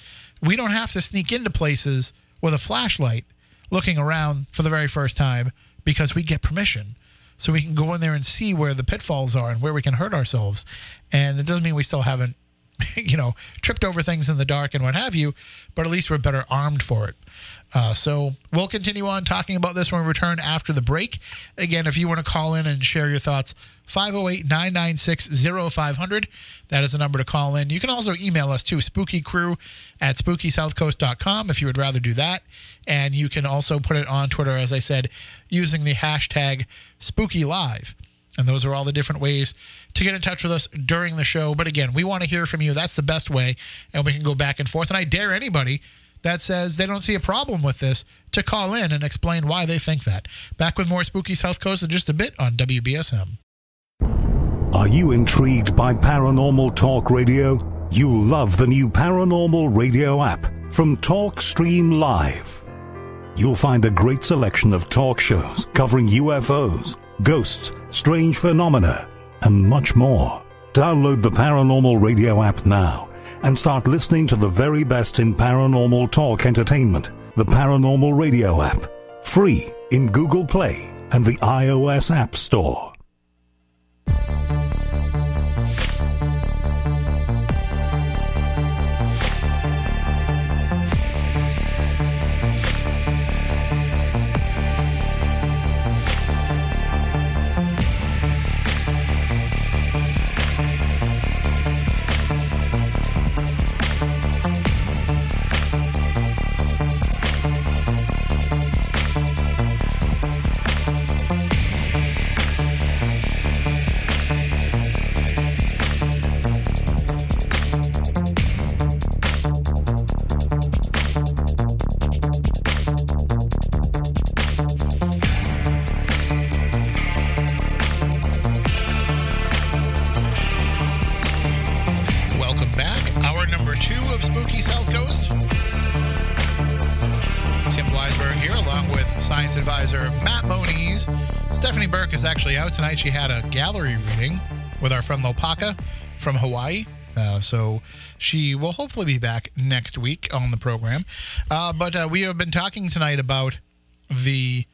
S1: We don't have to sneak into places with a flashlight looking around for the very first time because we get permission. So we can go in there and see where the pitfalls are and where we can hurt ourselves. And it doesn't mean we still haven't, you know, tripped over things in the dark and what have you, but at least we're better armed for it. Uh, so we'll continue on talking about this when we return after the break. Again, if you want to call in and share your thoughts, 508 996 0500. That is the number to call in. You can also email us to spookycrew at spookysouthcoast.com if you would rather do that. And you can also put it on Twitter, as I said, using the hashtag SpookyLive. And those are all the different ways to get in touch with us during the show. But again, we want to hear from you. That's the best way. And we can go back and forth. And I dare anybody that says they don't see a problem with this to call in and explain why they think that. Back with more Spooky South Coast in just a bit on WBSM.
S4: Are you intrigued by paranormal talk radio? You'll love the new paranormal radio app from TalkStream Live. you'll find a great selection of talk shows covering UFOs, ghosts, strange phenomena, and much more. Download the Paranormal Radio app now and start listening to the very best in paranormal talk entertainment. The Paranormal Radio app, free in Google Play and the iOS App Store.
S1: From Hawaii. Uh, so she will hopefully be back next week on the program. Uh, but uh, we have been talking tonight about the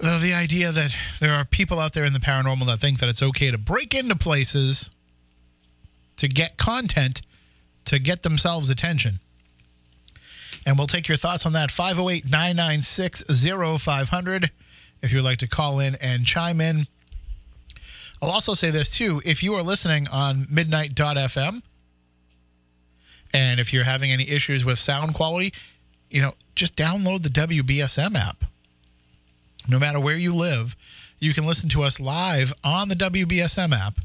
S1: uh, the idea that there are people out there in the paranormal that think that it's okay to break into places to get content to get themselves attention. And we'll take your thoughts on that 508 996 0500 if you'd like to call in and chime in. I'll also say this too if you are listening on midnight.fm and if you're having any issues with sound quality, you know, just download the WBSM app. No matter where you live, you can listen to us live on the WBSM app.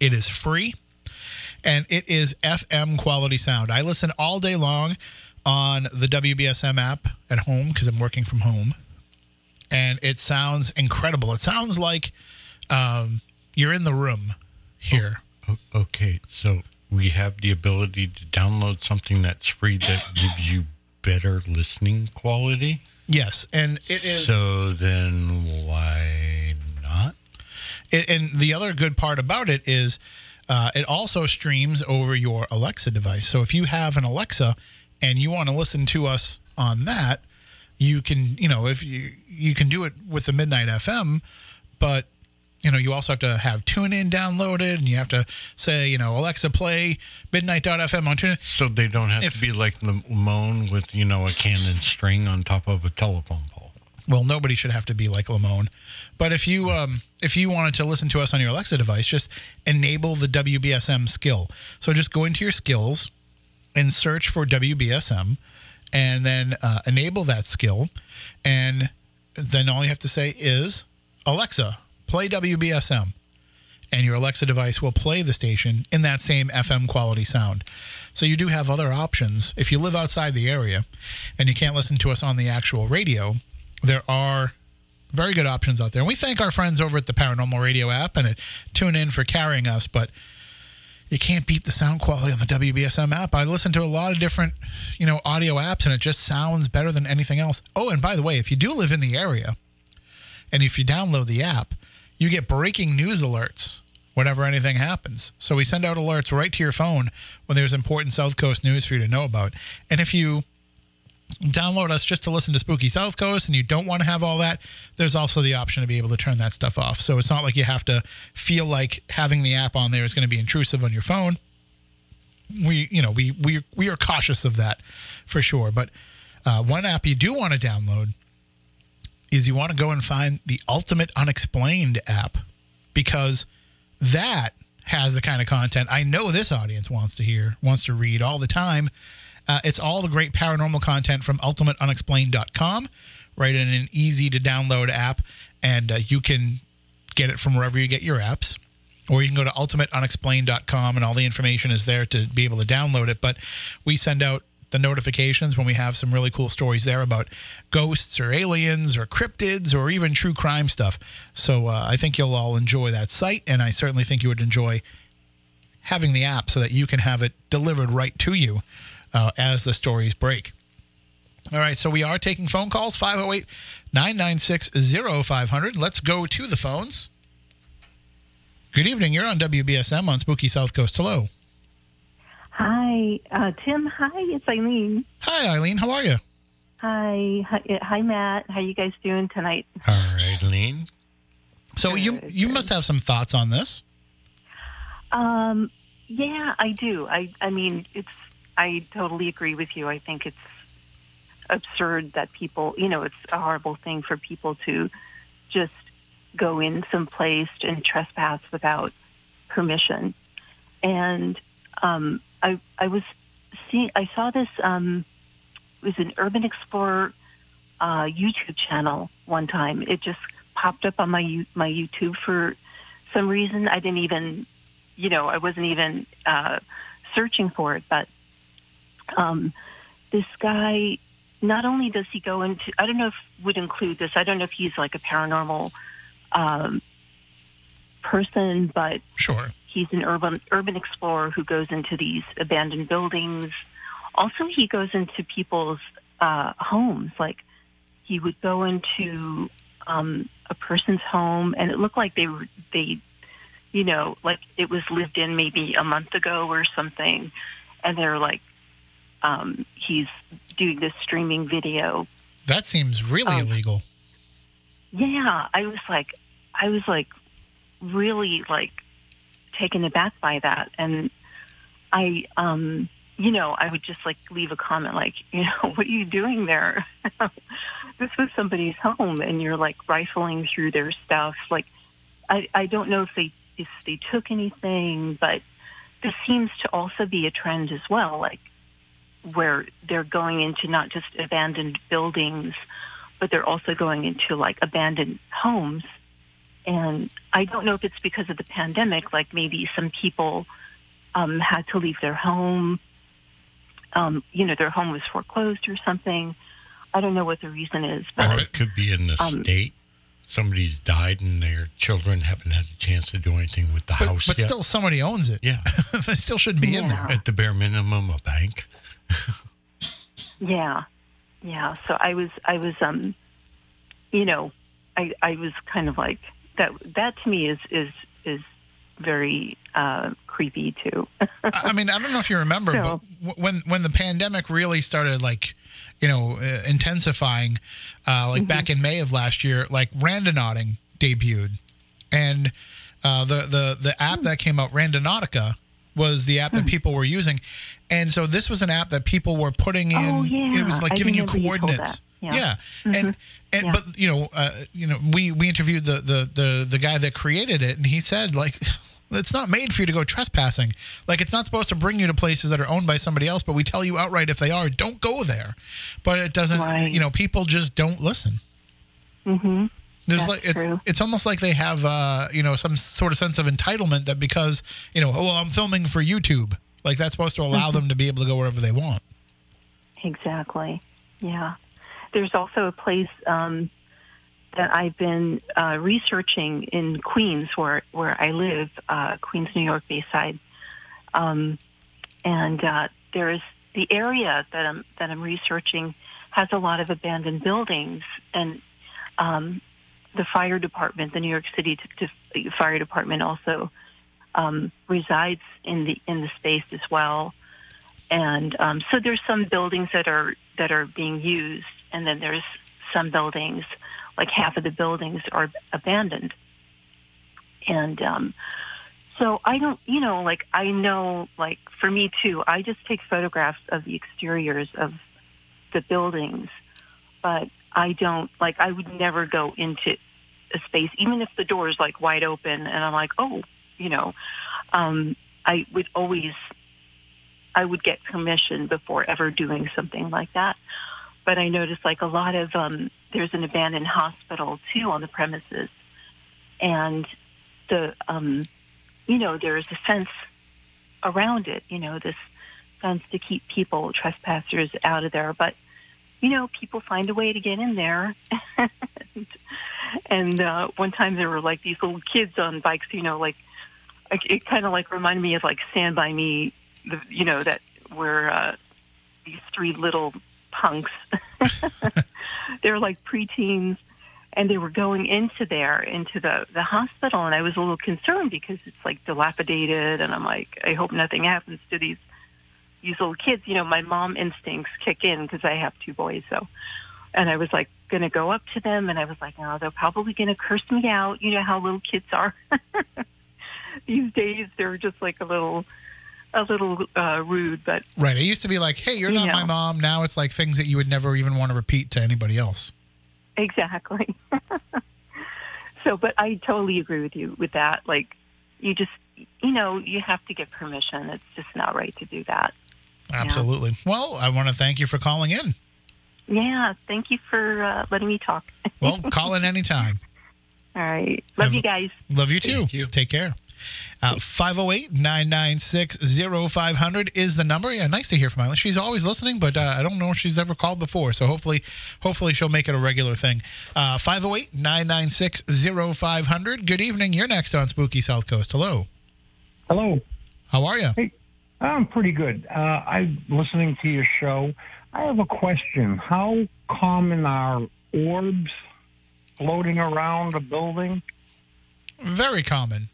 S1: It is free and it is FM quality sound. I listen all day long on the WBSM app at home because I'm working from home. And it sounds incredible. It sounds like um, you're in the room here.
S2: O- Okay, so we have the ability to download something that's free that gives you better listening quality.
S1: Yes. And it is.
S2: So then why not?
S1: And- and the other good part about it is uh, it also streams over your Alexa device. So if you have an Alexa and you want to listen to us on that, you can, you know, if you you can do it with the Midnight FM, but you know, you also have to have TuneIn downloaded, and you have to say, you know, Alexa, play Midnight.fm on TuneIn.
S2: So they don't have
S1: If-
S2: to be like the Lamone with, you know, a cannon string on top of a telephone pole.
S1: well nobody should have to be like lamone but if you um if you wanted to listen to us on your alexa device just enable the wbsm skill so just go into your skills and search for wbsm and then uh, enable that skill. And then all you have to say is alexa play wbsm and your alexa device will play the station in that same fm quality sound. So you do have other options. If you live outside the area and you can't listen to us on the actual radio there are very good options out there. And we thank our friends over at the Paranormal Radio app and at Tune In for carrying us, but you can't beat the sound quality on the WBSM app. I listen to a lot of different, you know, audio apps and it just sounds better than anything else. Oh, and by the way, if you do live in the area and if you download the app, you get breaking news alerts whenever anything happens. So we send out alerts right to your phone when there's important South Coast news for you to know about. And if you download us just to listen to Spooky South Coast and you don't want to have all that, there's also the option to be able to turn that stuff off. So it's not like you have to feel like having the app on there is going to be intrusive on your phone. We, you know, we we we are cautious of that for sure. But uh, one app you do want to download is you want to go and find the Ultimate Unexplained app because that has the kind of content I know this audience wants to hear, wants to read all the time. Uh, it's all the great paranormal content from ultimateunexplained.com, right in an easy to download app, and uh, you can get it from wherever you get your apps. Or you can go to ultimateunexplained.com and all the information is there to be able to download it. But we send out the notifications when we have some really cool stories there about ghosts or aliens or cryptids or even true crime stuff. So uh, I think you'll all enjoy that site, and I certainly think you would enjoy having the app so that you can have it delivered right to you uh, as the stories break. All right, so we are taking phone calls 508 996 0500. Let's go to the phones. Good evening. You're on WBSM on Spooky South Coast. Hello.
S5: Hi, uh, Tim. Hi, it's Eileen.
S1: Hi, Eileen. How are you?
S5: Hi, hi, hi, Matt. How you guys doing tonight?
S2: All right, Lean.
S1: So you
S5: Good,
S1: you must have some thoughts on this.
S5: Um, yeah, I do. I, I mean, it's. I totally agree with you. I think it's absurd that people, you know, it's a horrible thing for people to just go in someplace and trespass without permission. And um, I, I was seeing. I saw this. Um, it was an Urban Explorer uh, YouTube channel one time. It just popped up on my my YouTube for some reason. I didn't even, you know, I wasn't even uh, searching for it. But um, this guy, not only does he go into, I don't know if would include this. I don't know if he's like a paranormal um, person, but
S1: Sure.
S5: he's an urban urban explorer who goes into these abandoned buildings. Also, he goes into people's uh, homes. Like he would go into um, a person's home, and it looked like they were they, you know, like it was lived in maybe a month ago or something, and they're like, um, he's doing this streaming video
S1: That seems really
S5: Um,
S1: illegal.
S5: yeah, I was like, I was like, really like taken aback by that, and I, um, you know, I would just like leave a comment like, you know, what are you doing there? this was somebody's home, and you're like rifling through their stuff. Like, I, I don't know if they if they took anything, but this seems to also be a trend as well, like where they're going into not just abandoned buildings but they're also going into like abandoned homes. And I don't know if it's because of the pandemic, like maybe some people um, had to leave their home. Um, you know, their home was foreclosed or something. I don't know what the reason is,
S2: Or it could be in the
S5: Um,
S2: state. Somebody's died and their children haven't had a chance to do anything with the
S1: But,
S2: house
S1: but
S2: yet.
S1: still, somebody owns it.
S2: yeah,
S1: it still should be in there.
S2: At the bare minimum, a bank.
S5: yeah, yeah. So I was, I was, um, you know, I, I was kind of like that. That to me is is is very uh, creepy too.
S1: I mean, I don't know if you remember,
S5: So-
S1: but when when the pandemic really started, like you know, uh, intensifying, uh, like back in May of last year, like Randonauting debuted, and uh, the the the app that came out, Randonautica, was the app that people were using, and so this was an app that people were putting in.
S5: Oh, yeah.
S1: It was like giving you
S5: remember you told
S1: coordinates.
S5: that. Yeah.
S1: and and
S5: Yeah.
S1: but you know, uh, you know, we we interviewed the the the the guy that created it, and he said like. It's not made for you to go trespassing. Like it's not supposed to bring you to places that are owned by somebody else, but we tell you outright if they are, don't go there. But it doesn't.
S5: Right.
S1: You know, people just don't listen.
S5: Mm-hmm.
S1: There's
S5: That's
S1: like it's
S5: true.
S1: it's almost like they have uh, you know some sort of sense of entitlement that because you know oh well I'm filming for YouTube like that's supposed to allow them to be able to go wherever they want.
S5: Exactly. Yeah. There's also a place um, that I've been uh, researching in Queens, where where I live, uh, Queens, New York, Bayside, um, and uh, there's the area that I'm that I'm researching has a lot of abandoned buildings, and um, the fire department, the New York City t- t- fire department, also um, resides in the in the space as well. And um, so there's some buildings that are that are being used, and then there's some buildings, like half of the buildings are abandoned, and um, so I don't, you know, like I know, like for me too, I just take photographs of the exteriors of the buildings, but I don't like I would never go into a space, even if the door is like wide open, and I'm like, oh, you know, um, I would always I would get permission before ever doing something like that. But I noticed like a lot of um, there's an abandoned hospital too on the premises, and the um, you know there's a fence around it. You know this fence to keep people trespassers out of there, but you know people find a way to get in there. and and uh, one time there were like these little kids on bikes. You know like it, kind of like reminded me of like Stand by Me the, you know that were uh, these three little punks they were like preteens, and they were going into there into the the hospital, and I was a little concerned because it's like dilapidated, and I'm like, I hope nothing happens to these these little kids. You know, my mom instincts kick in because I have two boys, so. And I was like going to go up to them, and I was like, "Oh, they're probably going to curse me out." You know how little kids are these days; they're just like a little, a little uh, rude. But
S1: Right. It used to be like, hey, you're
S5: You
S1: not my
S5: know.
S1: mom. Now it's like things that you would never even want to repeat to anybody else.
S5: Exactly. so, but I totally agree with you with that. Like, you just, you know, you have to get permission. It's just not right to do that.
S1: Absolutely. Well, I want to thank you for calling in.
S5: Yeah. Thank you for uh, letting me talk.
S1: Well, call in anytime.
S5: All right. Love
S1: Have-
S5: you guys.
S1: Love you too.
S2: Thank you.
S1: Take care. Uh, 508 996 0500 is the number. Yeah, nice to hear from Eileen. She's always listening, but uh, I don't know if she's ever called before. So hopefully, hopefully she'll make it a regular thing. Uh, 508 996 0500. Good evening. You're next on Spooky South Coast. Hello.
S6: Hello.
S1: How are you?
S6: Hey, I'm pretty good. Uh, I'm listening to your show. I have a question. How common are orbs floating around a building?
S1: Very common.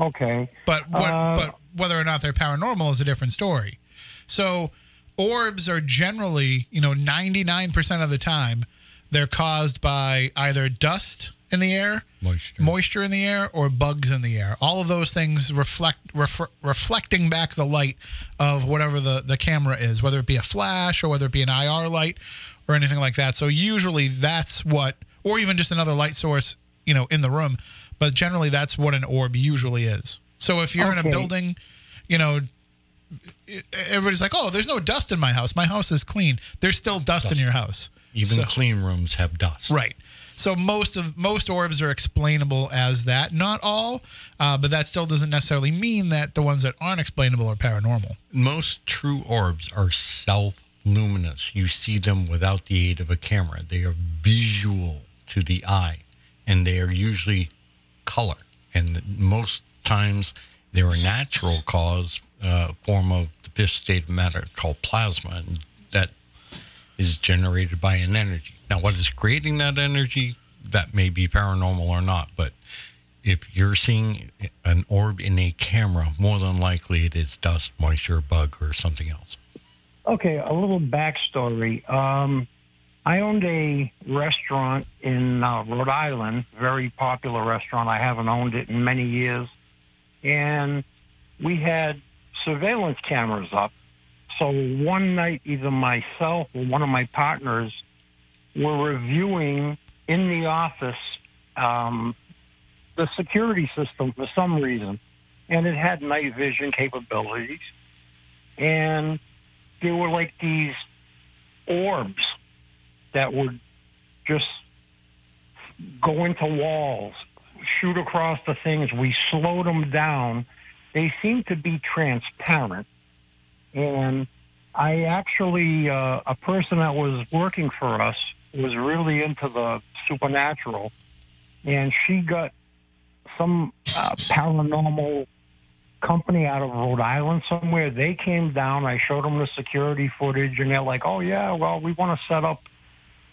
S6: Okay.
S1: But what,
S6: Uh,
S1: but whether or not they're paranormal is a different story. So orbs are generally, you know, 99% of the time they're caused by either dust in the air,
S2: Moisture.
S1: moisture in the air or bugs in the air. All of those things reflect ref- reflecting back the light of whatever the the camera is, whether it be a flash or whether it be an IR light or anything like that. So usually that's what or even just another light source, you know, in the room, but generally that's what an orb usually is. So if you're in a building, you know, everybody's like, "Oh, there's no dust in my house. My house is clean." There's still dust, in your house.
S2: Even
S1: So-
S2: clean rooms have dust.
S1: Right. So most of most orbs are explainable as that. Not all, uh, but that still doesn't necessarily mean that the ones that aren't explainable are paranormal.
S2: Most true orbs are self luminous. You see them without the aid of a camera. They are visual to the eye, and they are usually color. And most times, they're a natural cause uh, form of the fifth state of matter called plasma, and that is generated by an energy. Now, what is creating that energy? That may be paranormal or not, but if you're seeing an orb in a camera, more than likely it is dust, moisture, bug, or something else.
S6: Okay, a little backstory. Um, I owned a restaurant in uh, Rhode Island, very popular restaurant. I haven't owned it in many years. And we had surveillance cameras up. So one night, either myself or one of my partners were reviewing in the office um, the security system for some reason. And it had night vision capabilities. And there were like these orbs that would just go into walls, shoot across the things. We slowed them down. They seemed to be transparent. And I actually, uh, a person that was working for us was really into the supernatural. And she got some uh, paranormal company out of Rhode Island somewhere. They came down. I showed them the security footage, and they're like, "Oh yeah, well, we want to set up,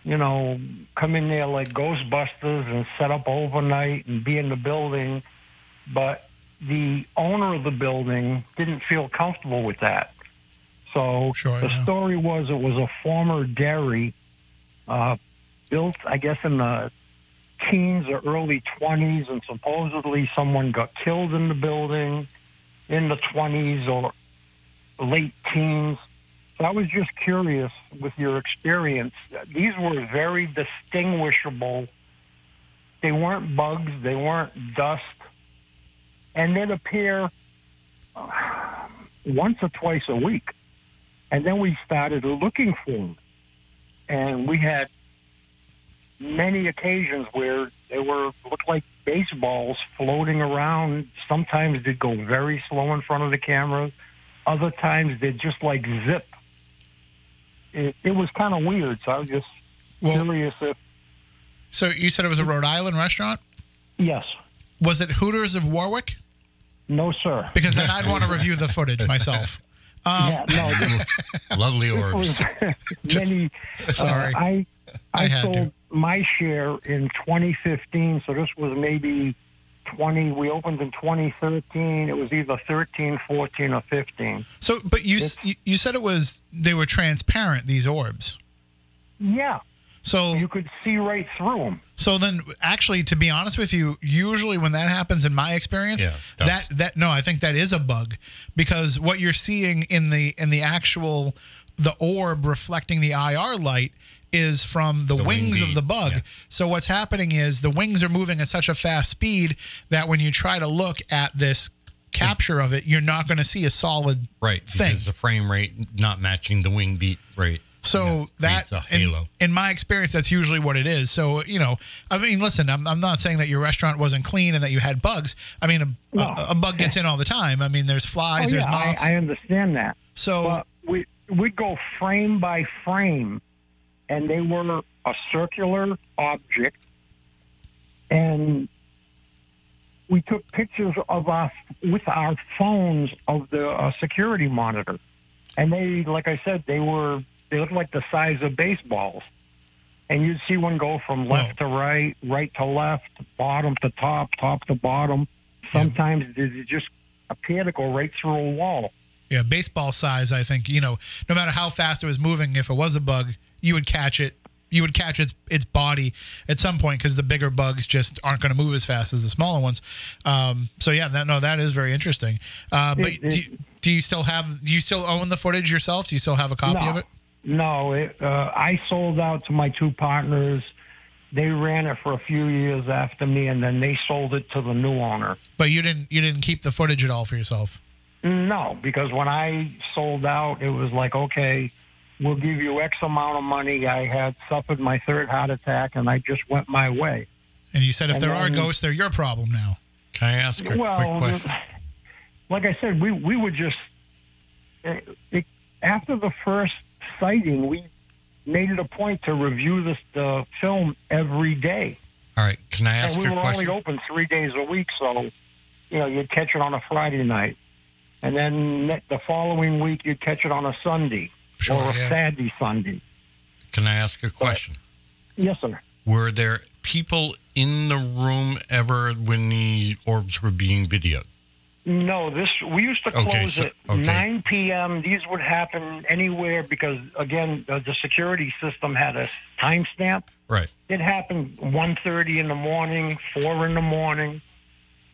S6: you know, come in there like Ghostbusters and set up overnight and be in the building." But the owner of the building didn't feel comfortable with that. So
S1: Sure,
S6: the
S1: yeah.
S6: story was it was a former dairy uh, built, I guess, in the teens or early 20s, and supposedly someone got killed in the building in the 20s or late teens. I was just curious with your experience. These were very distinguishable. They weren't bugs, they weren't dust, and they'd appear uh, once or twice a week. And then we started looking for them. And we had many occasions where they were looked like baseballs floating around. Sometimes they'd go very slow in front of the camera. Other times they'd just like zip. It, it was kind of weird. So I was just
S1: Well-
S6: curious if
S1: So you said it was a Rhode Island restaurant?
S6: yes,
S1: Was it Hooters of Warwick?
S6: no, sir.
S1: Because then I'd want to review the footage myself.
S6: yeah, no,
S2: Lovely orbs.
S6: was many.
S1: Sorry.
S6: Uh, I
S1: I
S6: I,
S1: had
S6: sold
S1: to.
S6: my share in 2015, so this was maybe 20. We opened in 2013. It was either 13, 14, or 15.
S1: So, but you s- you- you said it was they were transparent these orbs.
S6: Yeah,
S1: So
S6: you could see right through them.
S1: So then, actually, to be honest with you, usually when that happens, in my experience,
S2: Yeah,
S1: that that no, I think that is a bug because what you're seeing in the in the actual the orb reflecting the IR light is from the,
S2: The wing
S1: wings of the bug.
S2: yeah.
S1: So what's happening is the wings are moving at such a fast speed that when you try to look at this capture of it, you're not going to see a solid
S2: Right.
S1: thing.
S2: Because the frame rate not matching the wing beat rate.
S1: So
S2: Yeah,
S1: that
S2: a
S1: in,
S2: halo.
S1: in my experience, that's usually what it is. So you know, I mean, listen, I'm, I'm not saying that your restaurant wasn't clean and that you had bugs. I mean, a,
S6: No.
S1: a, a bug gets in all the time. I mean, there's flies,
S6: Oh,
S1: there's
S6: yeah,
S1: moths.
S6: I, I understand that.
S1: so
S6: But we we'd go frame by frame, and they were a circular object, and we took pictures of us with our phones of the uh, security monitor, and they, like I said, they were they looked like the size of baseballs, and you'd see one go from left to right, right to left, bottom to top, top to bottom. Sometimes it just appear to go right through a wall.
S1: yeah, baseball size. I think you know, no matter how fast it was moving, if it was a bug, you would catch it. You would catch its its body at some point because the bigger bugs just aren't going to move as fast as the smaller ones. Um, so yeah, that no, that is very interesting. Uh, but
S6: It- it-
S1: do, you, do you still have? Do you still own the footage yourself? Do you still have a copy
S6: no,
S1: of it?
S6: No, it, uh, I sold out to my two partners. They ran it for a few years after me, and then they sold it to the new owner.
S1: But you didn't you didn't keep the footage at all for yourself.
S6: No, because when I sold out, it was like, okay, we'll give you X amount of money. I had suffered my third heart attack, and I just went my way.
S1: And you said if
S6: And
S1: there are ghosts, they're your problem now.
S2: Can I ask a quick
S6: well,
S2: question?
S6: like I said, we we would just it, it, after the first sighting, we made it a point to review this the film every day.
S2: All right. Can I ask
S6: and we
S2: a
S6: were
S2: question?
S6: only open three days a week, so you know you'd catch it on a Friday night, and then the following week you'd catch it on a Sunday
S1: Sure,
S6: or a
S1: yeah.
S6: Saturday Sunday.
S2: Can I ask a question?
S6: Yes, sir.
S2: Were there people in the room ever when the orbs were being videoed?
S6: No, this we used to close
S2: Okay, so-
S6: at 9 p.m. These would happen anywhere because again the, the security system had a timestamp.
S2: Right.
S6: It happened 1.30 in the morning, four in the morning.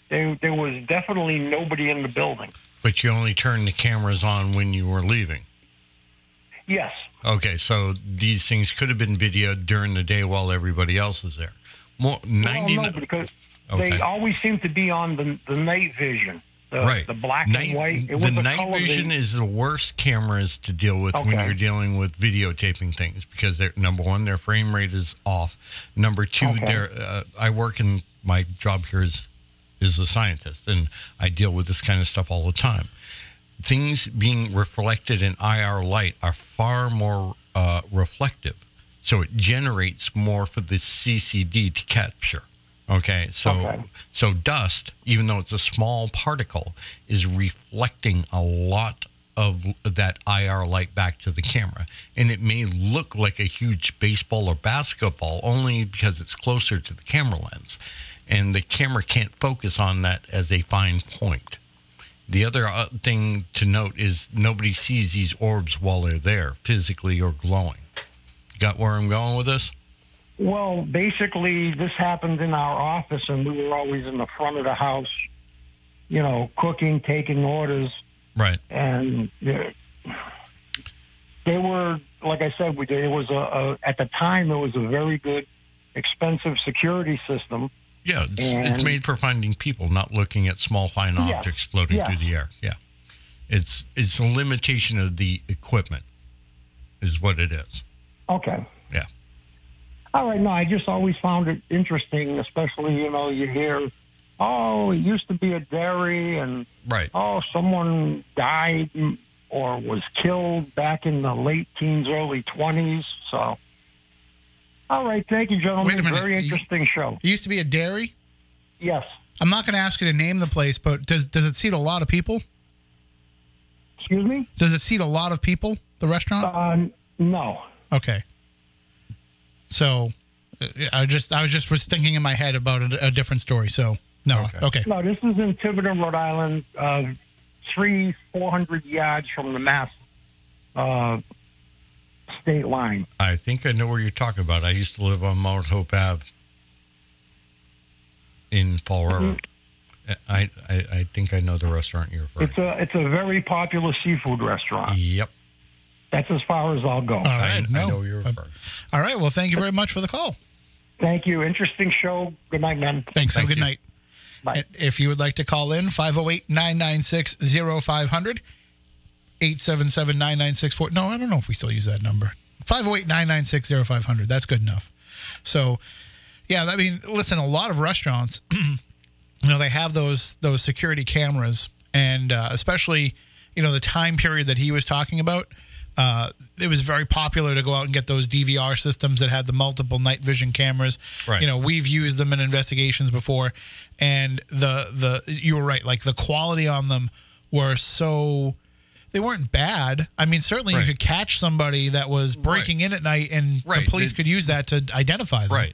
S6: There, there was definitely nobody in the building.
S2: But you only turned the cameras on when you were leaving.
S6: Yes,
S2: Okay, so these things could have been videoed during the day while everybody else was there. More ninety.
S6: Well, no, because
S2: Okay.
S6: they always seem to be on the the night vision, the,
S2: right.
S6: the black
S2: night,
S6: and white. It
S2: the night vision is the worst cameras to deal with when you're dealing with videotaping things because they're number one, their frame rate is off. Number two,
S6: Okay.
S2: uh, I work in my job here is is a scientist, and I deal with this kind of stuff all the time. Things being reflected in IR light are far more uh, reflective, so it generates more for the CCD to capture. Okay, so
S6: Okay.
S2: so dust, even though it's a small particle, is reflecting a lot of that IR light back to the camera, and it may look like a huge baseball or basketball only because it's closer to the camera lens, and the camera can't focus on that as a fine point. The other uh, thing to note is nobody sees these orbs while they're there, physically or glowing. Got where I'm going with this?
S6: Well, basically, this happened in our office, and we were always in the front of the house, you know, cooking, taking orders,
S2: Right.
S6: and uh, they were, like I said, we it was a, a at the time it was a very good, expensive security system.
S2: Yeah, it's, it's made for finding people, not looking at small fine
S6: Yeah.
S2: objects floating
S6: Yeah.
S2: through the air. Yeah, it's it's a limitation of the equipment, is what it is.
S6: Okay.
S2: Yeah.
S6: All right. No, I just always found it interesting, especially you know you hear, oh, it used to be a dairy, and
S2: Right.
S6: oh, someone died or was killed back in the late teens, early twenties. So, all right, thank you, gentlemen.
S1: Wait a minute.
S6: Very
S1: You-
S6: interesting show.
S1: It used to be a dairy.
S6: Yes,
S1: I'm not going to ask you to name the place, but does does it seat a lot of people?
S6: Excuse me?
S1: Does it seat a lot of people? The restaurant?
S6: Uh, no.
S1: Okay. So, uh, I just I was just was thinking in my head about a, a different story. So no,
S2: Okay.
S1: okay.
S6: No, this is in Tiverton, Rhode Island, uh, three, four hundred yards from the Mass uh, state line.
S2: I think I know where you're talking about. I used to live on Mount Hope Ave in Fall mm-hmm. River. I, I I think I know the restaurant you're referring.
S6: It's a it's a very popular seafood restaurant.
S2: Yep,
S6: That's as far as I'll go.
S1: All
S2: I,
S1: right.
S2: I know you're uh, referring.
S1: All right. Well, thank you very much for the call.
S6: Thank you. Interesting show. Good night, man.
S1: Thanks. Have a good
S2: you.
S1: night.
S6: Bye.
S1: If you would like to call in, 508 996 0500, 877 9964. No, I don't know if we still use that number. 508 996 0500. That's good enough. So, yeah, I mean, listen, a lot of restaurants, you know, they have those those security cameras, and uh, especially, you know, the time period that he was talking about. Uh, it was very popular to go out and get those DVR systems that had the multiple night vision cameras.
S2: Right.
S1: You know, we've used them in investigations before, and the the you were right. Like the quality on them were so they weren't bad. I mean, certainly
S2: Right.
S1: you could catch somebody that was breaking in at night, and
S2: Right.
S1: the police
S2: They-
S1: could use that to identify them.
S2: Right.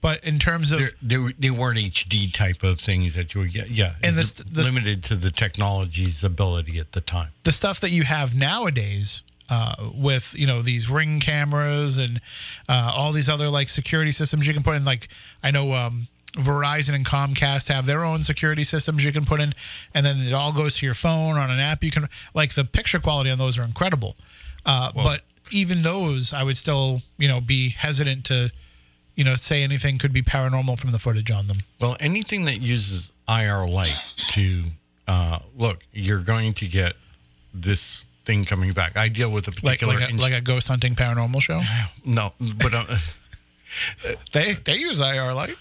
S1: But in terms of
S2: they were- they weren't HD type of things that you would get. Yeah,
S1: And this- this-
S2: limited to the technology's ability at the time.
S1: the stuff that you have nowadays uh, with you know these ring cameras and uh, all these other like security systems you can put in like i know um, verizon and comcast have their own security systems you can put in and then it all goes to your phone on an app you can like the picture quality on those are incredible. Uh, but even those i would still you know be hesitant to you know say anything could be paranormal from the footage on them.
S2: Well, anything that uses IR light to uh, look, you're going to get this thing coming back. I deal with a particular
S1: like a,
S2: ins-
S1: like a ghost hunting paranormal show?
S2: No, but uh,
S1: they they use ir light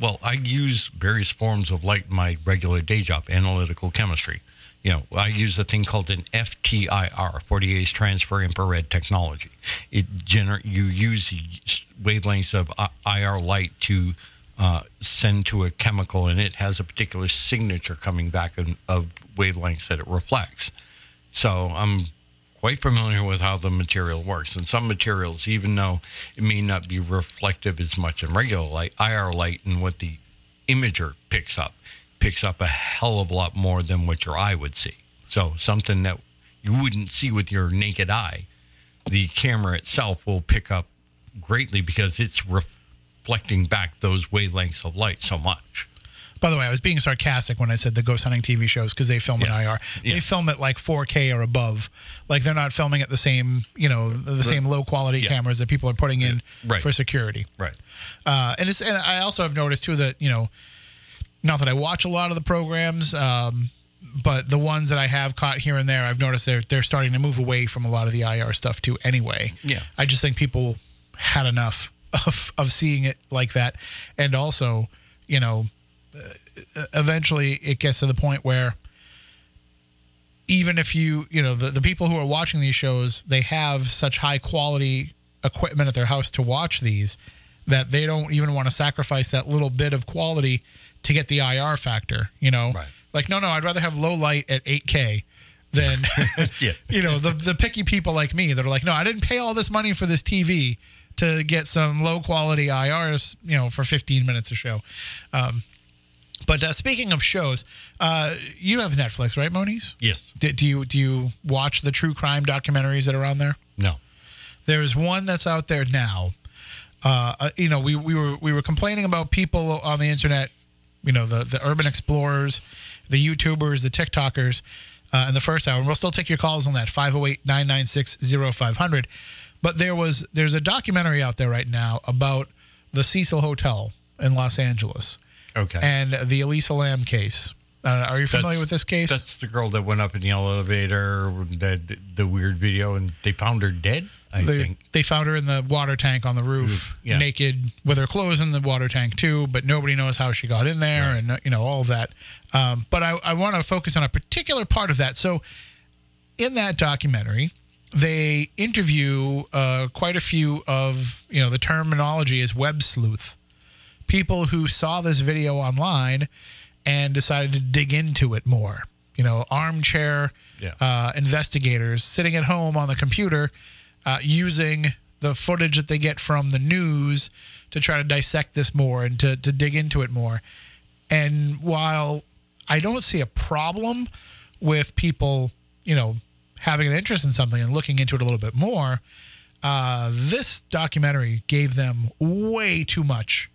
S2: well, I use various forms of light in my regular day job, analytical chemistry. You know, I use a thing called an FTIR, Fourier's transfer infrared technology. It gener- you use wavelengths of I- IR light to uh, send to a chemical, and it has a particular signature coming back in, of wavelengths that it reflects. So I'm quite familiar with how the material works. And some materials, even though it may not be reflective as much in regular light, IR light and what the imager picks up picks up a hell of a lot more than what your eye would see. So something that you wouldn't see with your naked eye, the camera itself will pick up greatly because it's reflecting back those wavelengths of light so much.
S1: By the way, I was being sarcastic when I said the ghost hunting TV shows because they film in IR. They
S2: Yeah.
S1: film at like 4K or above. Like they're not filming at the same, you know, the, same low quality
S2: Yeah.
S1: cameras that people are putting in
S2: Right.
S1: for security.
S2: Right.
S1: Uh, and it's and I also have noticed too that you know, not that I watch a lot of the programs, um, but the ones that I have caught here and there, I've noticed they're they're starting to move away from a lot of the IR stuff too. Anyway,
S2: Yeah.
S1: I just think people had enough of of seeing it like that, and also, you know, eventually it gets to the point where even if you you know the, the people who are watching these shows they have such high quality equipment at their house to watch these that they don't even want to sacrifice that little bit of quality to get the IR factor you know
S2: Right.
S1: like no no I'd rather have low light at 8k than
S2: Yeah.
S1: you know the the picky people like me that are like no I didn't pay all this money for this TV to get some low quality IRs you know for 15 minutes a show um, but uh, speaking of shows, uh, you have Netflix, right, Moniz?
S2: Yes.
S1: Do, do you do you watch the true crime documentaries that are on there?
S2: No.
S1: There's one that's out there now. Uh, uh, you know, we, we were we were complaining about people on the internet. You know, the the urban explorers, the YouTubers, the TikTokers, uh, in the first hour. And we'll still take your calls on that 508-996-0500. But there was there's a documentary out there right now about the Cecil Hotel in Los Angeles
S2: Okay.
S1: and the Elisa Lam case. Uh, are you familiar
S2: That's-
S1: with this case?
S2: That's the girl that went up in the elevator, the, the weird video, and they found her dead. I
S1: they,
S2: think.
S1: they found her in the water tank on the roof,
S2: yeah.
S1: naked, with her clothes in the water tank too. But nobody knows how she got in there, and you know all of that. Um, but I, I want to focus on a particular part of that. So, in that documentary, they interview uh, quite a few of you know the terminology is web sleuth, people who saw this video online and decided to dig into it more. you know, armchair
S2: Yeah.
S1: uh, investigators sitting at home on the computer uh, using the footage that they get from the news to try to dissect this more and to, to dig into it more. And while I don't see a problem with people, you know, having an interest in something and looking into it a little bit more, uh, this documentary gave them way too much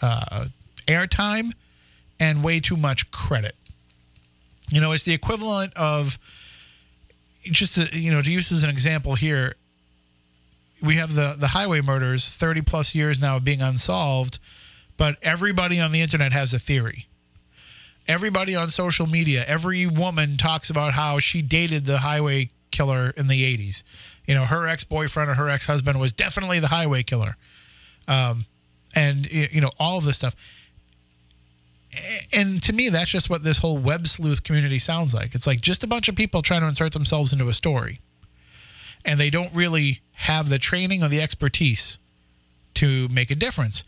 S1: uh, airtime and way too much credit. You know, it's the equivalent of just to, you know to use as an example here. We have the the highway murders, thirty plus years now of being unsolved, but everybody on the internet has a theory. Everybody on social media, every woman talks about how she dated the highway killer in the '80s. You know, her ex boyfriend or her ex husband was definitely the highway killer, um, and you know all of this stuff. And to me that's just what this whole web sleuth community sounds like. It's like just a bunch of people trying to insert themselves into a story and they don't really have the training or the expertise to make a difference.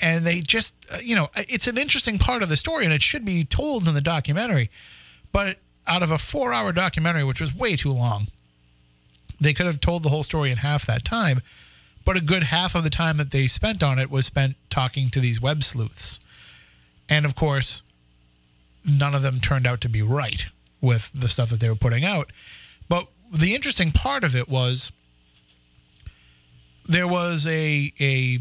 S1: And they just uh, you know it's an interesting part of the story and it should be told in the documentary but out of a four hour documentary which was way too long they could have told the whole story in half that time but a good half of the time that they spent on it was spent talking to these web sleuths and of course, none of them turned out to be right with the stuff that they were putting out. But the interesting part of it was there was a a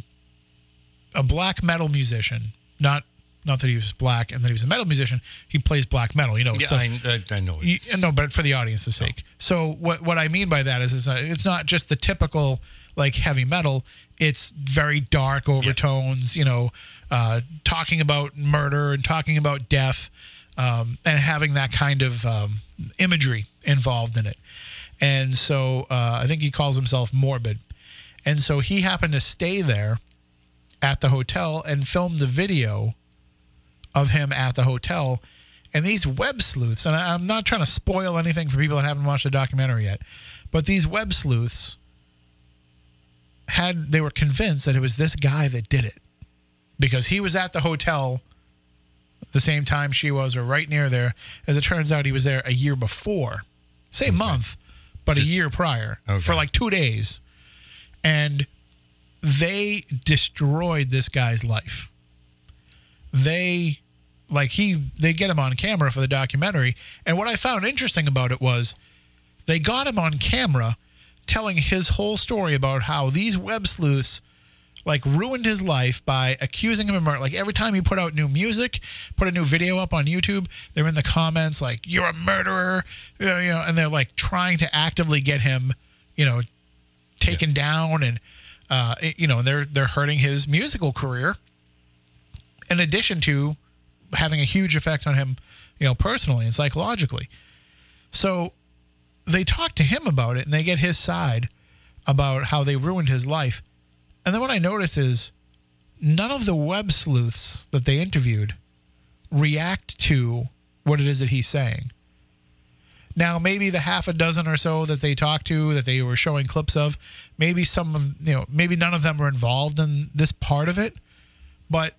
S1: a black metal musician, not not that he was black and that he was a metal musician. He plays black metal, you know.
S2: Yeah,
S1: so-
S2: I, I, I know.
S1: you, no, but for the audience's sake. So what what I mean by that is, uh, it's not just the typical like heavy metal. It's very dark overtones. You know, uh, talking about murder and talking about death, um, and having that kind of um, imagery involved in it. And so uh, I think he calls himself Morbid. And so he happened to stay there at the hotel and filmed the video of him at the hotel. And these web sleuths, and I- I'm not trying to spoil anything for people that haven't watched the documentary yet, but these web sleuths had they were convinced that it was this guy that did it because he was at the hotel the same time she was or right near there. As it turns out, he was there a year before, same month, but a year prior
S2: Okay.
S1: for like two days, and they destroyed this guy's life. They like he they get him on camera for the documentary and what i found interesting about it was they got him on camera telling his whole story about how these web sleuths like ruined his life by accusing him of murder. Like every time he put out new music put a new video up on youtube they're in the comments like you're a murderer you know, and they're like trying to actively get him you know taken down and uh, you know they're they're hurting his musical career. In addition to having a huge effect on him, you know, personally and psychologically. So they talk to him about it and they get his side about how they ruined his life. And then what I notice is none of the web sleuths that they interviewed react to what it is that he's saying. Now, maybe the half a dozen or so that they talked to, that they were showing clips of, maybe some of, you know, maybe none of them were involved in this part of it, but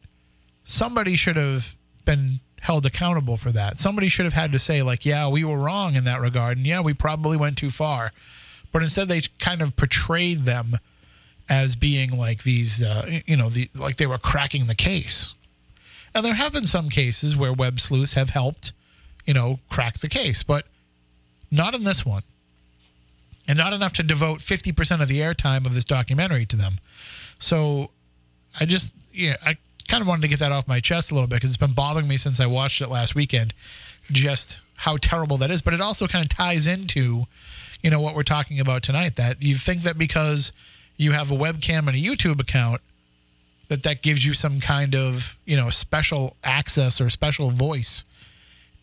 S1: somebody should have been held accountable for that. Somebody should have had to say, like, yeah, we were wrong in that regard, and yeah, we probably went too far. But instead, they kind of portrayed them as being like these, uh, you know, the like they were cracking the case. And there have been some cases where web sleuths have helped, you know, crack the case, but not in this one. And not enough to devote 50% of the airtime of this documentary to them. So I just, yeah, I kind of wanted to get that off my chest a little bit because it's been bothering me since I watched it last weekend, just how terrible that is. But it also kind of ties into, you know, what we're talking about tonight. That you think that because you have a webcam and a YouTube account, that that gives you some kind of, you know, special access or special voice.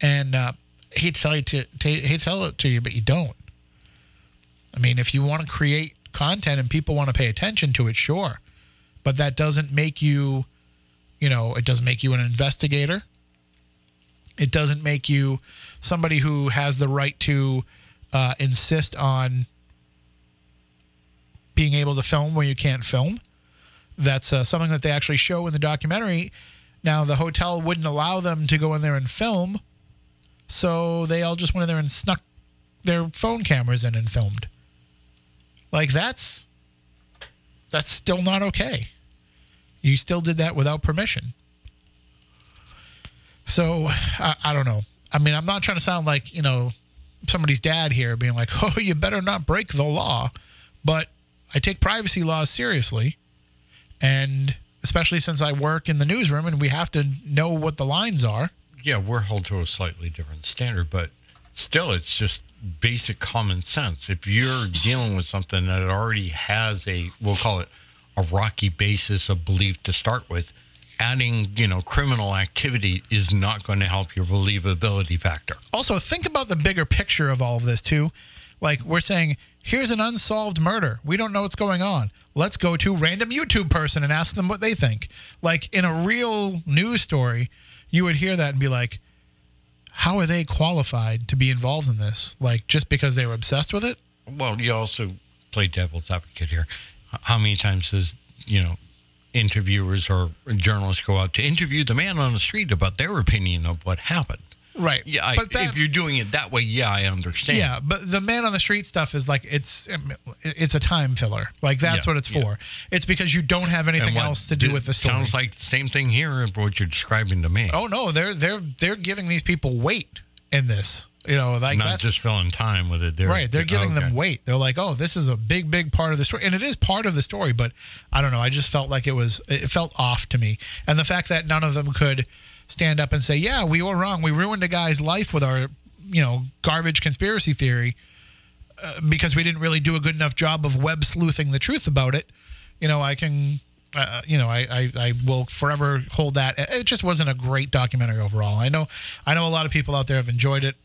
S1: And uh, hate to tell you to, to hate to tell it to you, but you don't. I mean, if you want to create content and people want to pay attention to it, sure. But that doesn't make you, you know, it doesn't make you an investigator. It doesn't make you somebody who has the right to uh, insist on being able to film where you can't film. That's uh, something that they actually show in the documentary. Now, the hotel wouldn't allow them to go in there and film so they all just went in there and snuck their phone cameras in and filmed. Like that's that's still not okay. You still did that without permission. So I, I don't know. I mean, I'm not trying to sound like you know somebody's dad here, being like, "Oh, you better not break the law," but I take privacy laws seriously, and especially since I work in the newsroom and we have to know what the lines are.
S2: Yeah, we're held to a slightly different standard, but still, it's just basic common sense. If you're dealing with something that already has a, we'll call it a rocky basis of belief to start with, adding, you know, criminal activity is not going to help your believability factor.
S1: Also, think about the bigger picture of all of this too. Like we're saying, here's an unsolved murder. We don't know what's going on. Let's go to random YouTube person and ask them what they think. Like in a real news story, you would hear that and be like, how are they qualified to be involved in this? Like just because they were obsessed with it?
S2: Well, you also play devil's advocate here. How many times does, you know, interviewers or journalists go out to interview the man on the street about their opinion of what happened?
S1: Right.
S2: Yeah, I,
S1: but that,
S2: if you're doing it that way, yeah, I understand.
S1: yeah, but the man on the street stuff is like it's it's a time filler. Like that's
S2: Yeah,
S1: what it's
S2: yeah.
S1: for. It's because you don't have anything else to do with the story.
S2: Sounds like the same thing here, what you're describing to me.
S1: oh no, they're they're they're giving these people weight in this. You know, like
S2: Not
S1: that's
S2: just filling time with it. They're,
S1: right. They're giving them
S2: okay.
S1: weight. They're like, oh, this is a big, big part of the story, and it is part of the story. But I don't know. I just felt like it was it felt off to me, and the fact that none of them could stand up and say, yeah, we were wrong. We ruined a guy's life with our you know garbage conspiracy theory uh, because we didn't really do a good enough job of web sleuthing the truth about it. You know, I can. Uh, you know, I, I, I will forever hold that. It just wasn't a great documentary overall. I know, I know a lot of people out there have enjoyed it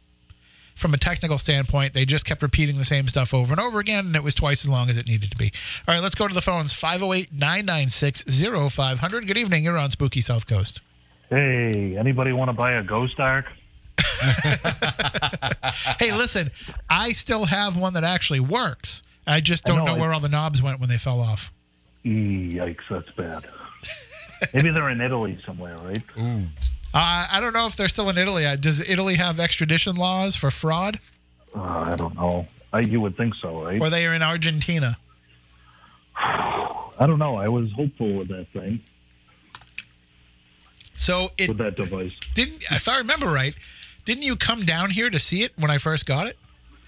S1: from a technical standpoint, they just kept repeating the same stuff over and over again, and it was twice as long as it needed to be. All right, let's go to the phones 508 996 0500. Good evening. You're on Spooky South Coast.
S7: Hey, anybody want to buy a Ghost Ark?
S1: Hey, listen, I still have one that actually works. I just don't
S7: know,
S1: know, where all the knobs went when they fell off.
S7: Yikes, that's bad. Maybe they're in Italy somewhere, right?
S1: Uh, I don't know if they're still in Italy. Uh, Does Italy have extradition laws for fraud?
S7: Uh, I don't know. I, you would think so, right?
S1: Or they are in Argentina?
S7: I don't know. I was hopeful with that thing,
S1: So it
S7: with that device.
S1: didn't, if I remember right, didn't you come down here to see it when I first got it?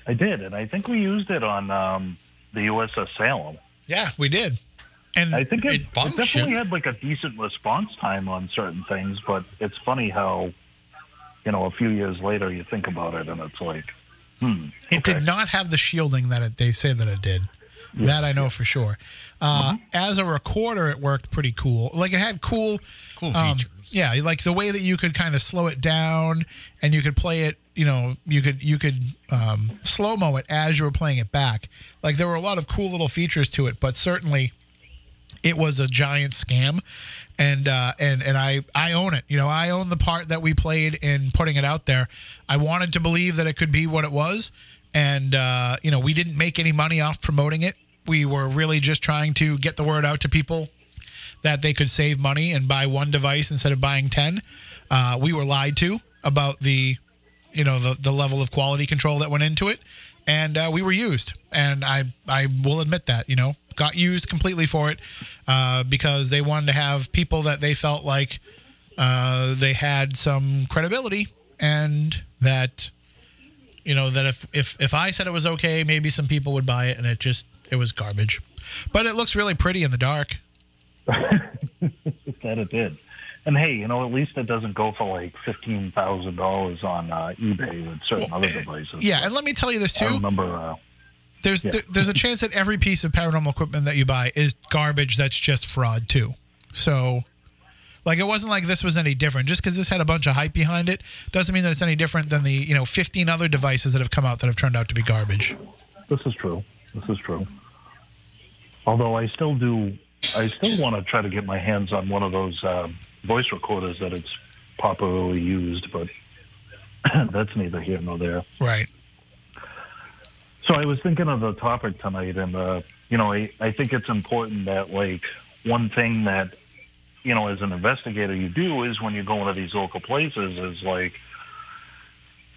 S7: I did, and I think we used it on um, the USS Salem.
S1: Yeah, we did. And
S7: I think it,
S2: It
S7: it definitely had like a decent response time on certain things, but it's funny how, you know, a few years later you think about it and it's like, hmm.
S1: It
S7: okay.
S1: did not have the shielding that it, they say that it did. that I know for sure. Uh, As a recorder, it worked pretty cool. Like it had cool,
S2: Cool
S1: um,
S2: features.
S1: yeah, like the way that you could kind of slow it down and you could play it. You know, you could you could um, slow mo it as you were playing it back. Like there were a lot of cool little features to it, but certainly it was a giant scam. And uh and and i i own it. You know i own the part that we played in putting it out there. I wanted to believe that it could be what it was. And uh you know we didn't make any money off promoting it. We were really just trying to get the word out to people that they could save money and buy one device instead of buying 10 uh we were lied to about the you know the the level of quality control that went into it and uh, we were used. And i i will admit that you know got used completely for it uh, because they wanted to have people that they felt like uh, they had some credibility and that you know that if if if i said it was okay maybe some people would buy it and it just it was garbage. But it looks really pretty in the dark.
S7: That it did. And hey, you know, at least it doesn't go for like fifteen thousand dollars on uh, eBay with certain other devices.
S1: yeah and let me tell you this
S7: I
S1: too
S7: remember. Uh,
S1: there's
S7: Yeah.
S1: there, there's a chance that every piece of paranormal equipment that you buy is garbage that's just fraud too. So like it wasn't like this was any different. Just because this had a bunch of hype behind it doesn't mean that it's any different than the you know 15 other devices that have come out that have turned out to be garbage.
S7: this is true. This is true. Although I still do, I still want to try to get my hands on one of those uh, voice recorders that it's popularly used, but that's neither here nor there.
S1: Right.
S7: So I was thinking of the topic tonight, and uh, you know, I, I think it's important that like one thing that you know, as an investigator, you do is when you go into these local places, is like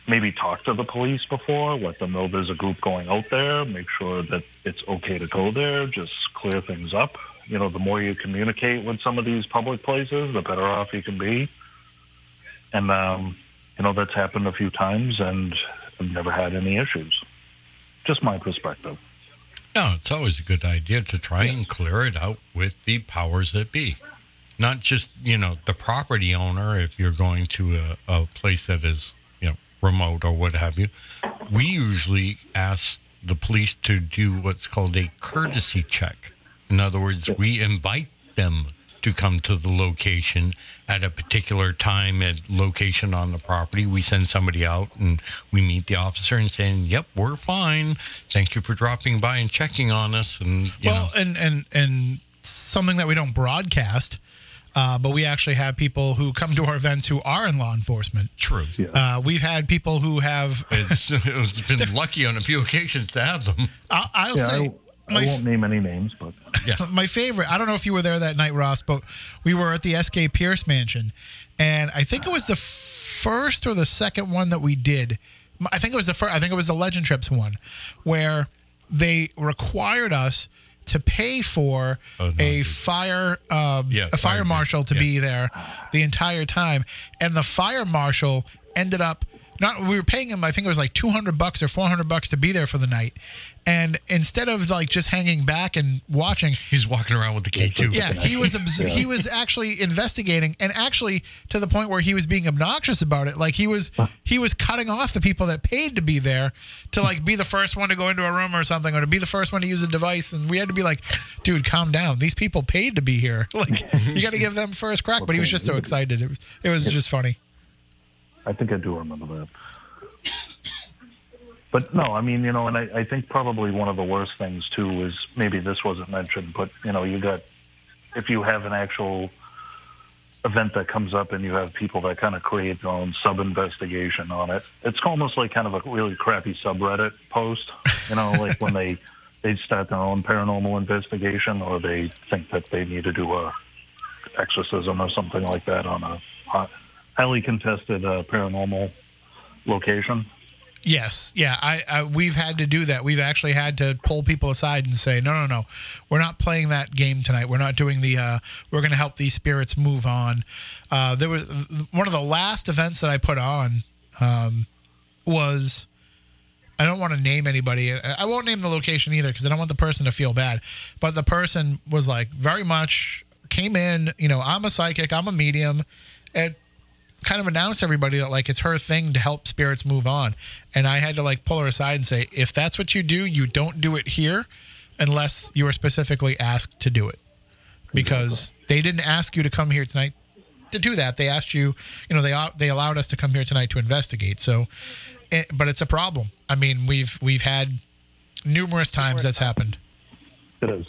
S7: maybe talk to the police before, let them know there's a group going out there, make sure that it's okay to go there, just clear things up. You know, the more you communicate with some of these public places, the better off you can be. And, um, you know, that's happened a few times and I've never had any issues. Just my perspective.
S2: No, it's always a good idea to try and clear it out with the powers that be. Not just, you know, the property owner if you're going to a, a place that is, you know, remote or what have you. We usually ask the police to do what's called a courtesy check. In other words, we invite them to come to the location at a particular time at location on the property. We send somebody out and we meet the officer and saying, "Yep, we're fine. Thank you for dropping by and checking on us." And you
S1: well,
S2: know,
S1: and and and something that we don't broadcast, uh, but we actually have people who come to our events who are in law enforcement.
S2: true.
S1: Uh, we've had people who have.
S2: It's, it's been lucky on a few occasions to have them.
S1: I'll, I'll
S7: Yeah,
S1: say.
S7: I,
S1: my
S7: I won't name any names, but
S1: my favorite. I don't know if you were there that night, Ross, but we were at the SK Pierce Mansion, and I think it was the first or the second one that we did. I think it was the first. I think it was the Legend Trips one, where they required us to pay for
S2: Oh, no,
S1: a
S2: dude.
S1: fire um,
S2: Yeah,
S1: a fire
S2: fire
S1: marshal to
S2: yeah.
S1: be there the entire time, and the fire marshal ended up not. We were paying him. I think it was like two hundred bucks or four hundred bucks to be there for the night, and instead of like just hanging back and watching,
S2: He's walking around with the key too.
S1: yeah, he was obs- he was actually investigating, and actually to the point where he was being obnoxious about it. Like he was he was cutting off the people that paid to be there to like be the first one to go into a room or something, or to be the first one to use a device. And we had to be like, dude, calm down. These people paid to be here. Like you got to give them first crack. But he was just so excited. It was, it was just funny.
S7: I think I do remember that. But no, I mean, you know, and I, I think probably one of the worst things too is maybe this wasn't mentioned, but you know, you got if you have an actual event that comes up and you have people that kind of create their own sub investigation on it, it's almost like kind of a really crappy subreddit post, you know, like when they they start their own paranormal investigation or they think that they need to do a exorcism or something like that on a hot, highly contested uh, paranormal location.
S1: Yes, yeah. I, I we've had to do that. We've actually had to pull people aside and say, no, no, no, we're not playing that game tonight. We're not doing the. Uh, we're going to help these spirits move on. Uh, there was one of the last events that I put on um, was. I don't want to name anybody. I won't name the location either because I don't want the person to feel bad. But the person was like very much came in. You know, I'm a psychic. I'm a medium, and kind of announced to everybody that like it's her thing to help spirits move on. And i had to like pull her aside and say if that's what you do you don't do it here unless you are specifically asked to do it. Because they didn't ask you to come here tonight to do that. They asked you you know they they allowed us to come here tonight to investigate. So it, but it's a problem. I mean we've we've had numerous times that's happened.
S7: It is.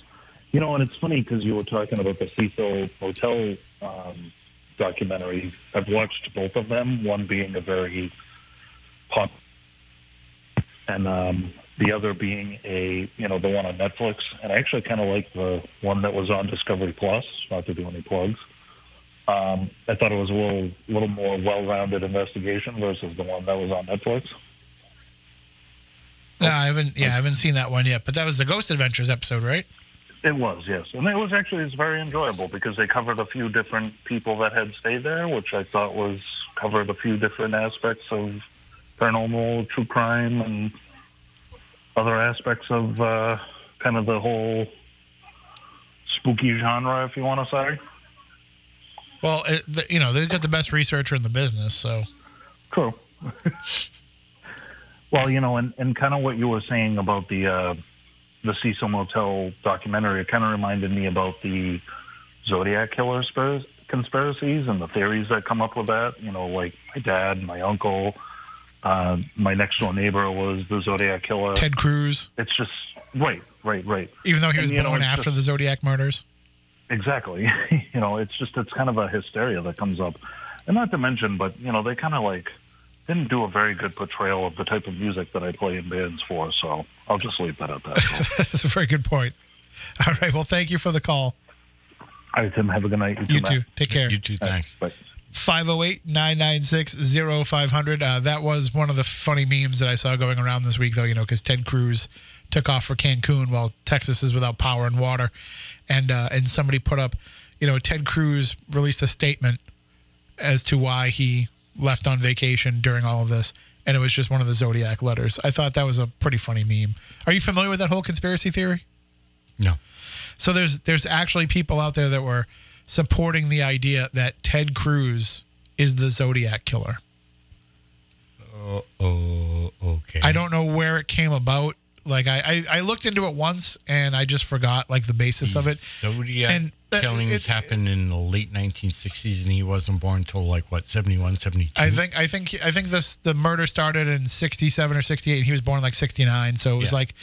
S7: You know, and it's funny because you were talking about the Cecil Hotel um, documentary. I've watched both of them, one being a very pop, and um, the other being a, you know, the one on Netflix. And I actually kind of like the one that was on Discovery Plus, not to do any plugs. Um, I thought it was a little, little more well-rounded investigation versus the one that was on Netflix.
S1: no i haven't yeah i haven't seen that one yet but that was the ghost adventures episode right
S7: It was, yes, and it was actually it's very enjoyable because they covered a few different people that had stayed there, which I thought was covered a few different aspects of paranormal, true crime, and other aspects of uh, kind of the whole spooky genre, if you want to say.
S1: well it, the, you know they've got the best researcher in the business so
S7: True. well, you know, and, and kind of what you were saying about the uh, the Cecil Motel documentary, it kind of reminded me about the Zodiac killer conspiracies and the theories that come up with that. You know, like my dad, my uncle, uh, my next door neighbor was the Zodiac killer.
S1: ted cruz
S7: It's just right, right, right.
S1: even though he was
S7: And, you know,
S1: born after
S7: just-
S1: the Zodiac murders.
S7: Exactly. you know, it's just it's kind of a hysteria that comes up, and not to mention, but you know, they kind of like didn't do a very good portrayal of the type of music that I play in bands for. So I'll just leave that at that.
S1: That's a very good point. All right. Well, thank you for the call.
S7: All right, Tim. Have a good night.
S1: You
S7: Matt.
S1: too. Take care.
S2: You too. Thanks.
S7: Bye.
S1: 508 996 0500. Uh, That was one of the funny memes that I saw going around this week, though, you know, because Ted Cruz took off for Cancun while Texas is without power and water. And, uh, and somebody put up, you know, Ted Cruz released a statement as to why he left on vacation during all of this. And it was just one of the zodiac letters. I thought that was a pretty funny meme. Are you familiar with that whole conspiracy theory?
S2: No.
S1: So there's there's actually people out there that were supporting the idea that Ted Cruz is the Zodiac killer.
S2: Oh, oh, okay.
S1: I don't know where it came about. Like I, I, I looked into it once and I just forgot like the basis of it.
S2: Zodiac
S1: And,
S2: killings
S1: it-
S2: happened in the late 1960s, and he wasn't born until like what 71, 72.
S1: I think I think I think this the murder started in sixty seven or sixty eight. and He was born like sixty nine, so it was
S2: Yeah.
S1: like,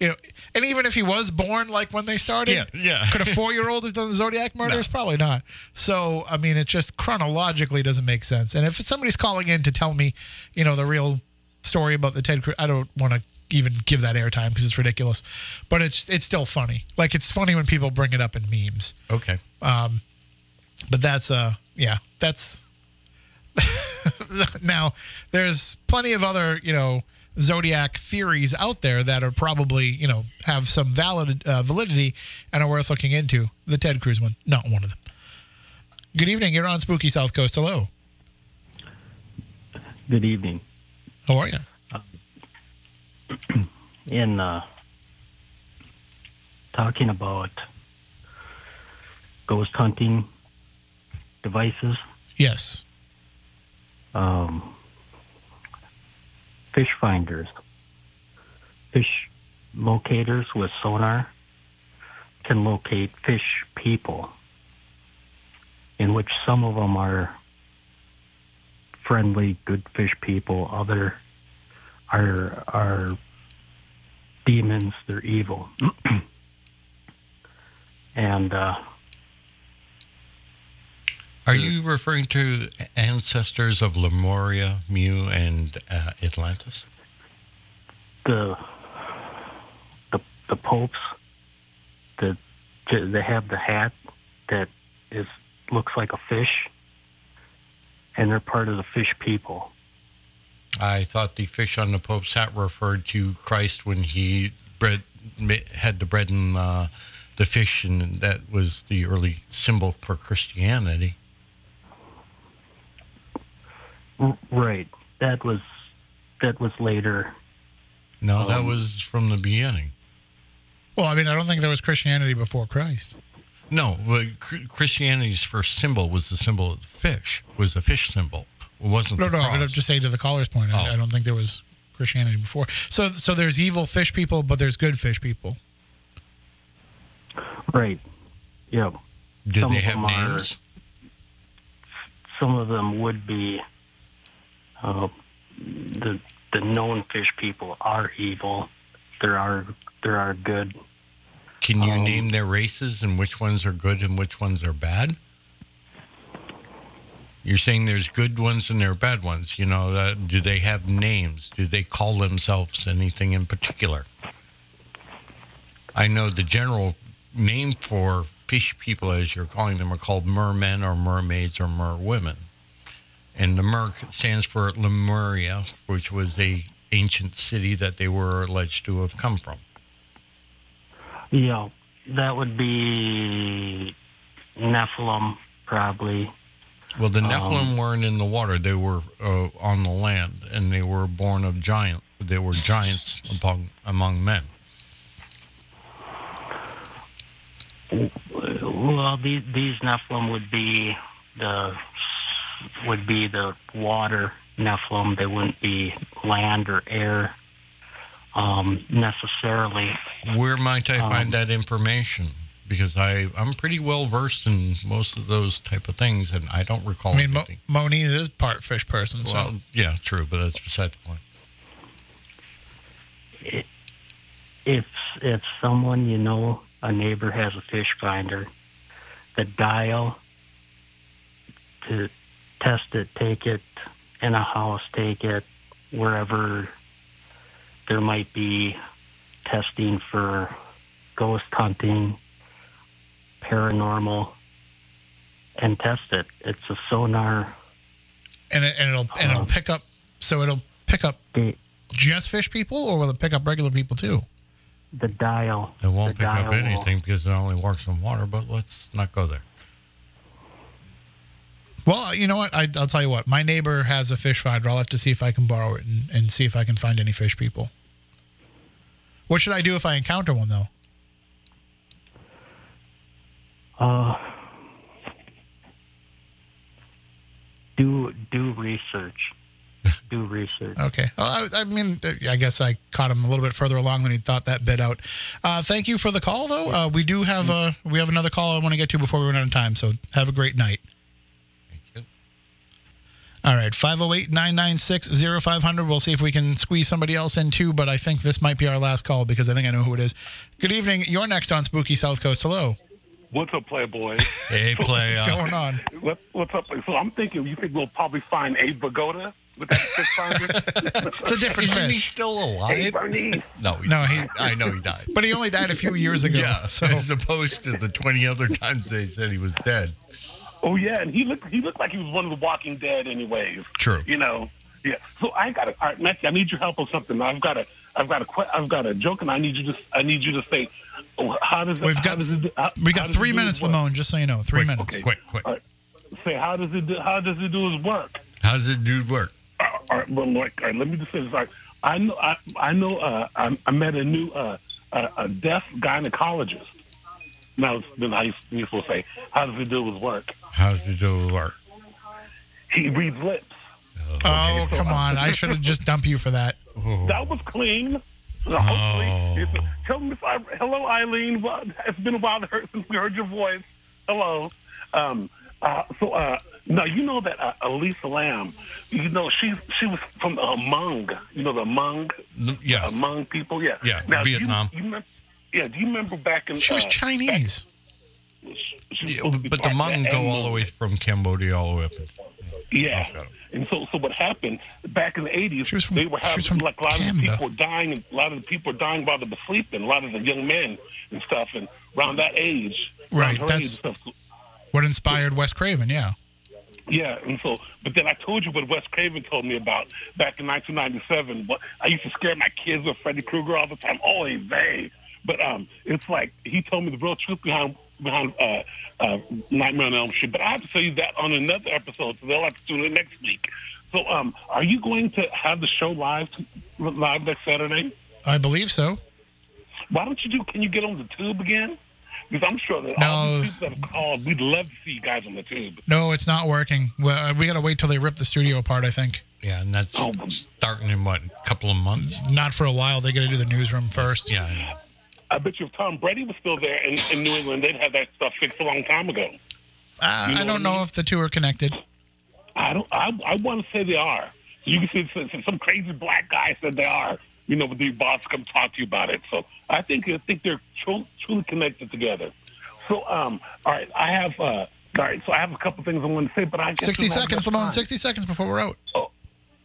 S1: you know, and even if he was born like when they started,
S2: Yeah, yeah.
S1: could a four year old have done the Zodiac murders? Probably not. So I mean, it just chronologically doesn't make sense. And if somebody's calling in to tell me, you know, the real story about the Ted Cruz, I don't want to even give that airtime because it's ridiculous. But it's it's still funny. Like it's funny when people bring it up in memes.
S2: Okay.
S1: Um, but that's uh yeah, that's now there's plenty of other, you know, zodiac theories out there that are probably, you know, have some valid uh, validity and are worth looking into. The Ted Cruz one, not one of them. Good evening. You're on Spooky South Coast. Hello.
S8: Good evening.
S1: How are you?
S8: In uh, talking about ghost hunting devices,
S1: Yes.
S8: um, fish finders, fish locators with sonar can locate fish people, in which some of them are friendly, good fish people. Other are are demons. They're evil, and uh,
S2: Are you referring to ancestors of Lemuria, Mu, and uh, Atlantis?
S8: the the the popes that they have the hat that is looks like a fish and they're part of the fish people
S2: I thought the fish on the Pope's hat referred to Christ when he bread, had the bread and uh, the fish, and that was the early symbol for Christianity.
S8: Right that was that was later
S2: No, that
S8: Um,
S2: was from the beginning.
S1: Well, I mean, I don't think there was Christianity before Christ.
S2: No, but Christianity's first symbol was the symbol of the fish. Was a fish symbol. It wasn't.
S1: No,
S2: the
S1: no,
S2: cross.
S1: I'm just saying to the caller's point. I,
S2: Oh.
S1: I don't think there was Christianity before. So, so there's evil fish people, but there's good fish people.
S8: right yeah
S2: Did
S8: some
S2: they
S8: of
S2: have
S8: them are-
S2: names?
S8: some of them would be uh, the the known fish people are evil there are there are good
S2: Can you
S8: um,
S2: name their races and which ones are good and which ones are bad? You're saying there's good ones and there are bad ones. You know, uh, do they have names? Do they call themselves anything in particular? I know the general name for fish people, as you're calling them, are called mermen or mermaids or merwomen. And the mer stands for Lemuria, which was a ancient city that they were alleged to have come from.
S8: Yeah, that would be Nephilim, probably.
S2: Well, the Nephilim weren't in the water; they were uh, on the land, and they were born of giant. They were giants among among men.
S8: Well, these, these Nephilim would be the would be the water Nephilim. They wouldn't be land or air um, necessarily.
S2: Where might I
S8: Um,
S2: find that information? Because I I'm pretty well versed in most of those type of things, and I don't recall
S1: I mean, Mo-
S2: anything.
S1: Moniz is part fish person, so
S2: well, yeah, true, but that's beside the point.
S8: If if someone you know, a neighbor has a fish finder, the dial to test it, take it in a house, take it wherever there might be testing for ghost hunting, paranormal, and test it. It's a sonar
S1: and it, and it'll and it'll um, pick up. So it'll pick up
S8: The
S1: just fish people, or will it pick up regular people too?
S8: the dial.
S2: It won't pick up
S8: dial will-
S2: anything because it only works in water. But let's not go there.
S1: Well, you know what? I, I'll tell you what. My neighbor has a fish finder. I'll have to see if I can borrow it and, and see if I can find any fish people. What should I do if I encounter one, though?
S8: Uh, do do research. Do research.
S1: Okay. Well, I, I mean, I guess I caught him a little bit further along than he thought that bit out. Uh, thank you for the call, though. Uh, we do have uh, we have another call I want to get to before we run out of time. So have a great night.
S2: Thank you.
S1: All right, 508 996 0500. We'll see if we can squeeze somebody else in too, but I think this might be our last call because I think I know who it is. Good evening. You're next on Spooky South Coast. Hello.
S9: What's up, Playboy?
S2: Hey, play.
S1: What's
S2: uh,
S1: going on?
S9: what, what's up? So I'm thinking you think we'll probably find Abe Vigoda with that fish finder?
S1: It's a different
S2: Isn't he still
S9: Abe
S2: alive?
S9: Bernice.
S2: No, he's
S1: No, he-
S2: I know he died.
S1: But he only died a few years ago.
S2: Yeah,
S1: So
S2: as opposed to the 20 other times they said he was dead.
S9: Oh yeah, and he looked he looked like he was one of the Walking Dead, anyways.
S2: True.
S9: You know. Yeah. So I got to. All right, Matthew, I need your help on something. I've got a. I've got a. que- I've got a joke, and I need you to. I need you to say. Oh, How does it?
S1: We've got
S9: does it, how,
S1: we got three minutes,
S9: his?
S1: Lamone. Just so you know, three
S2: Quick,
S1: minutes.
S2: Quick, quick.
S9: All right. Say how does it? Do, how does it do his work?
S2: How does it do work?
S9: Uh, all right, well, like, all right, let me just say this. Like, I know, I, I know, uh, I, I met a new, uh, a, a deaf gynecologist. Now, then I used to say, how does he do his work?
S2: How does it do work?
S9: He reads lips.
S1: Oh, come on. I should have just dumped you for that.
S9: That was clean. So hopefully,
S2: Oh.
S9: it's- tell me if I, hello, Eileen. Well, it's been a while since we heard your voice. Hello. Um, uh, so, uh, now you know that uh, Elisa Lam, you know, she she was from the Hmong, you know, the Hmong,
S2: Yeah.
S9: Hmong people, yeah.
S2: Yeah,
S9: now, do you-
S2: Vietnam.
S9: You, remember, yeah, do you remember back in.
S1: She was
S9: uh,
S1: Chinese.
S9: back- she was
S2: Yeah,
S9: supposed to be
S2: but the Hmong go all the way from Cambodia all the way up.
S9: Yeah. And so, so what happened back in the eighties?
S1: From-
S9: they were having like a lot of the people dying, and a lot of the people were dying while they were sleeping. A lot of the young men and stuff, and around that age,
S1: Right, that's-
S9: age stuff.
S1: What inspired Wes Craven? Yeah.
S9: yeah, and so, but then I told you what Wes Craven told me about back in 1997. What I used to scare my kids with Freddy Krueger all the time. Always they. But um, it's like he told me the real truth behind behind uh, uh, Nightmare on Elm Street. But I have to tell you that on another episode, so they'll have to tune in next week. So, um, are you going to have the show live live next Saturday?
S1: I believe so.
S9: Why don't you do? Can you get on the tube again? Because I'm sure that all
S1: No.
S9: these people that have called, we'd love to see you guys on the tube.
S1: No, it's not working. Well, we got to wait till they rip the studio apart, I think.
S2: Yeah, and that's
S9: Oh.
S2: starting in what, a couple of months?
S1: Not for a while. They got to do the newsroom first.
S2: Yeah. I
S9: bet you if Tom Brady was still there in, in New England, they'd have that stuff fixed a long time ago.
S1: Uh,
S9: You know
S1: I don't
S9: I
S1: know if the two are connected.
S9: I don't. I, I want to say they are. You can see some, some crazy black guy said they are. You know, with the boss come talk to you about it. So I think I think they're tru- truly connected together. So um, all right, I have uh, all right. So I have a couple things I want to say, but I guess
S1: 60
S9: we don't have
S1: seconds, Lamone. 60 seconds before we're out.
S9: Oh,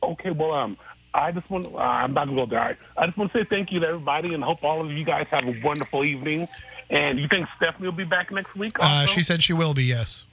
S9: Okay, well, um, I just want. Uh, I'm not gonna go there. All right. I just want to say thank you to everybody, and hope all of you guys have a wonderful evening. And you think Stephanie will be back next week?
S1: Uh, she said she will be, yes.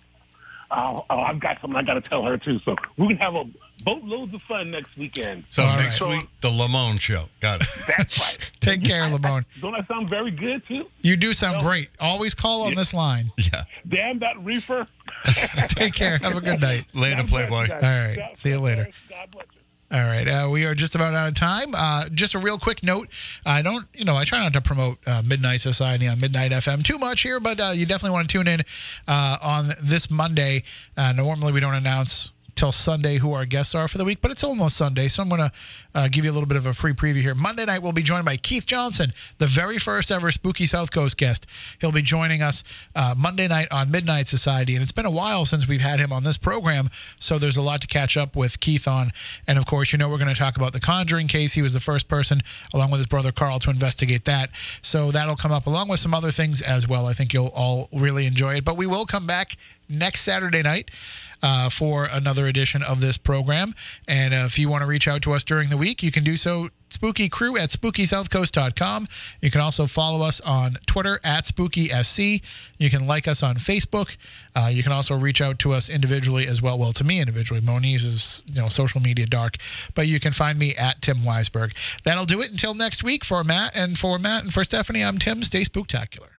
S9: Oh, oh, I've got something I got to tell her too. So we can have a boatloads of fun next weekend.
S2: So
S1: All
S2: next
S1: right.
S2: week, the Lamone show. Got it.
S9: That's right.
S1: Take care,
S9: I- I-
S1: Lamone.
S9: don't that sound very good too?
S1: You do sound great. Always call on this line.
S2: Yeah.
S9: Damn that reefer.
S1: Take care. Have a good night.
S2: Later,
S9: God bless
S2: Playboy.
S1: All right.
S9: God
S1: See you later.
S9: God bless you.
S1: All right, uh, we are just about out of time. Uh, just a real quick note: I don't, you know, I try not to promote uh, Midnight Society on Midnight FM too much here, but uh, you definitely want to tune in uh, on this Monday. Uh, normally, we don't announce till Sunday who our guests are for the week, but it's almost Sunday, so I'm going to uh, give you a little bit of a free preview here. Monday night, we'll be joined by Keith Johnson, the very first ever Spooky South Coast guest. He'll be joining us uh, Monday night on Midnight Society, and it's been a while since we've had him on this program, so there's a lot to catch up with Keith on. And of course, you know, we're going to talk about the Conjuring case. He was the first person, along with his brother Carl, to investigate that. So that'll come up along with some other things as well. I think you'll all really enjoy it. But we will come back next Saturday night uh, for another edition of this program. And uh, if you want to reach out to us during the week, you can do so. Spooky Crew at SpookySouthCoast.com. You can also follow us on Twitter at SpookySC. You can like us on Facebook. Uh, you can also reach out to us individually as well. Well, to me individually. Moniz is you know social media dark, but you can find me at Tim Weisberg. That'll do it until next week for Matt and for Matt and for Stephanie. I'm Tim. Stay spooktacular.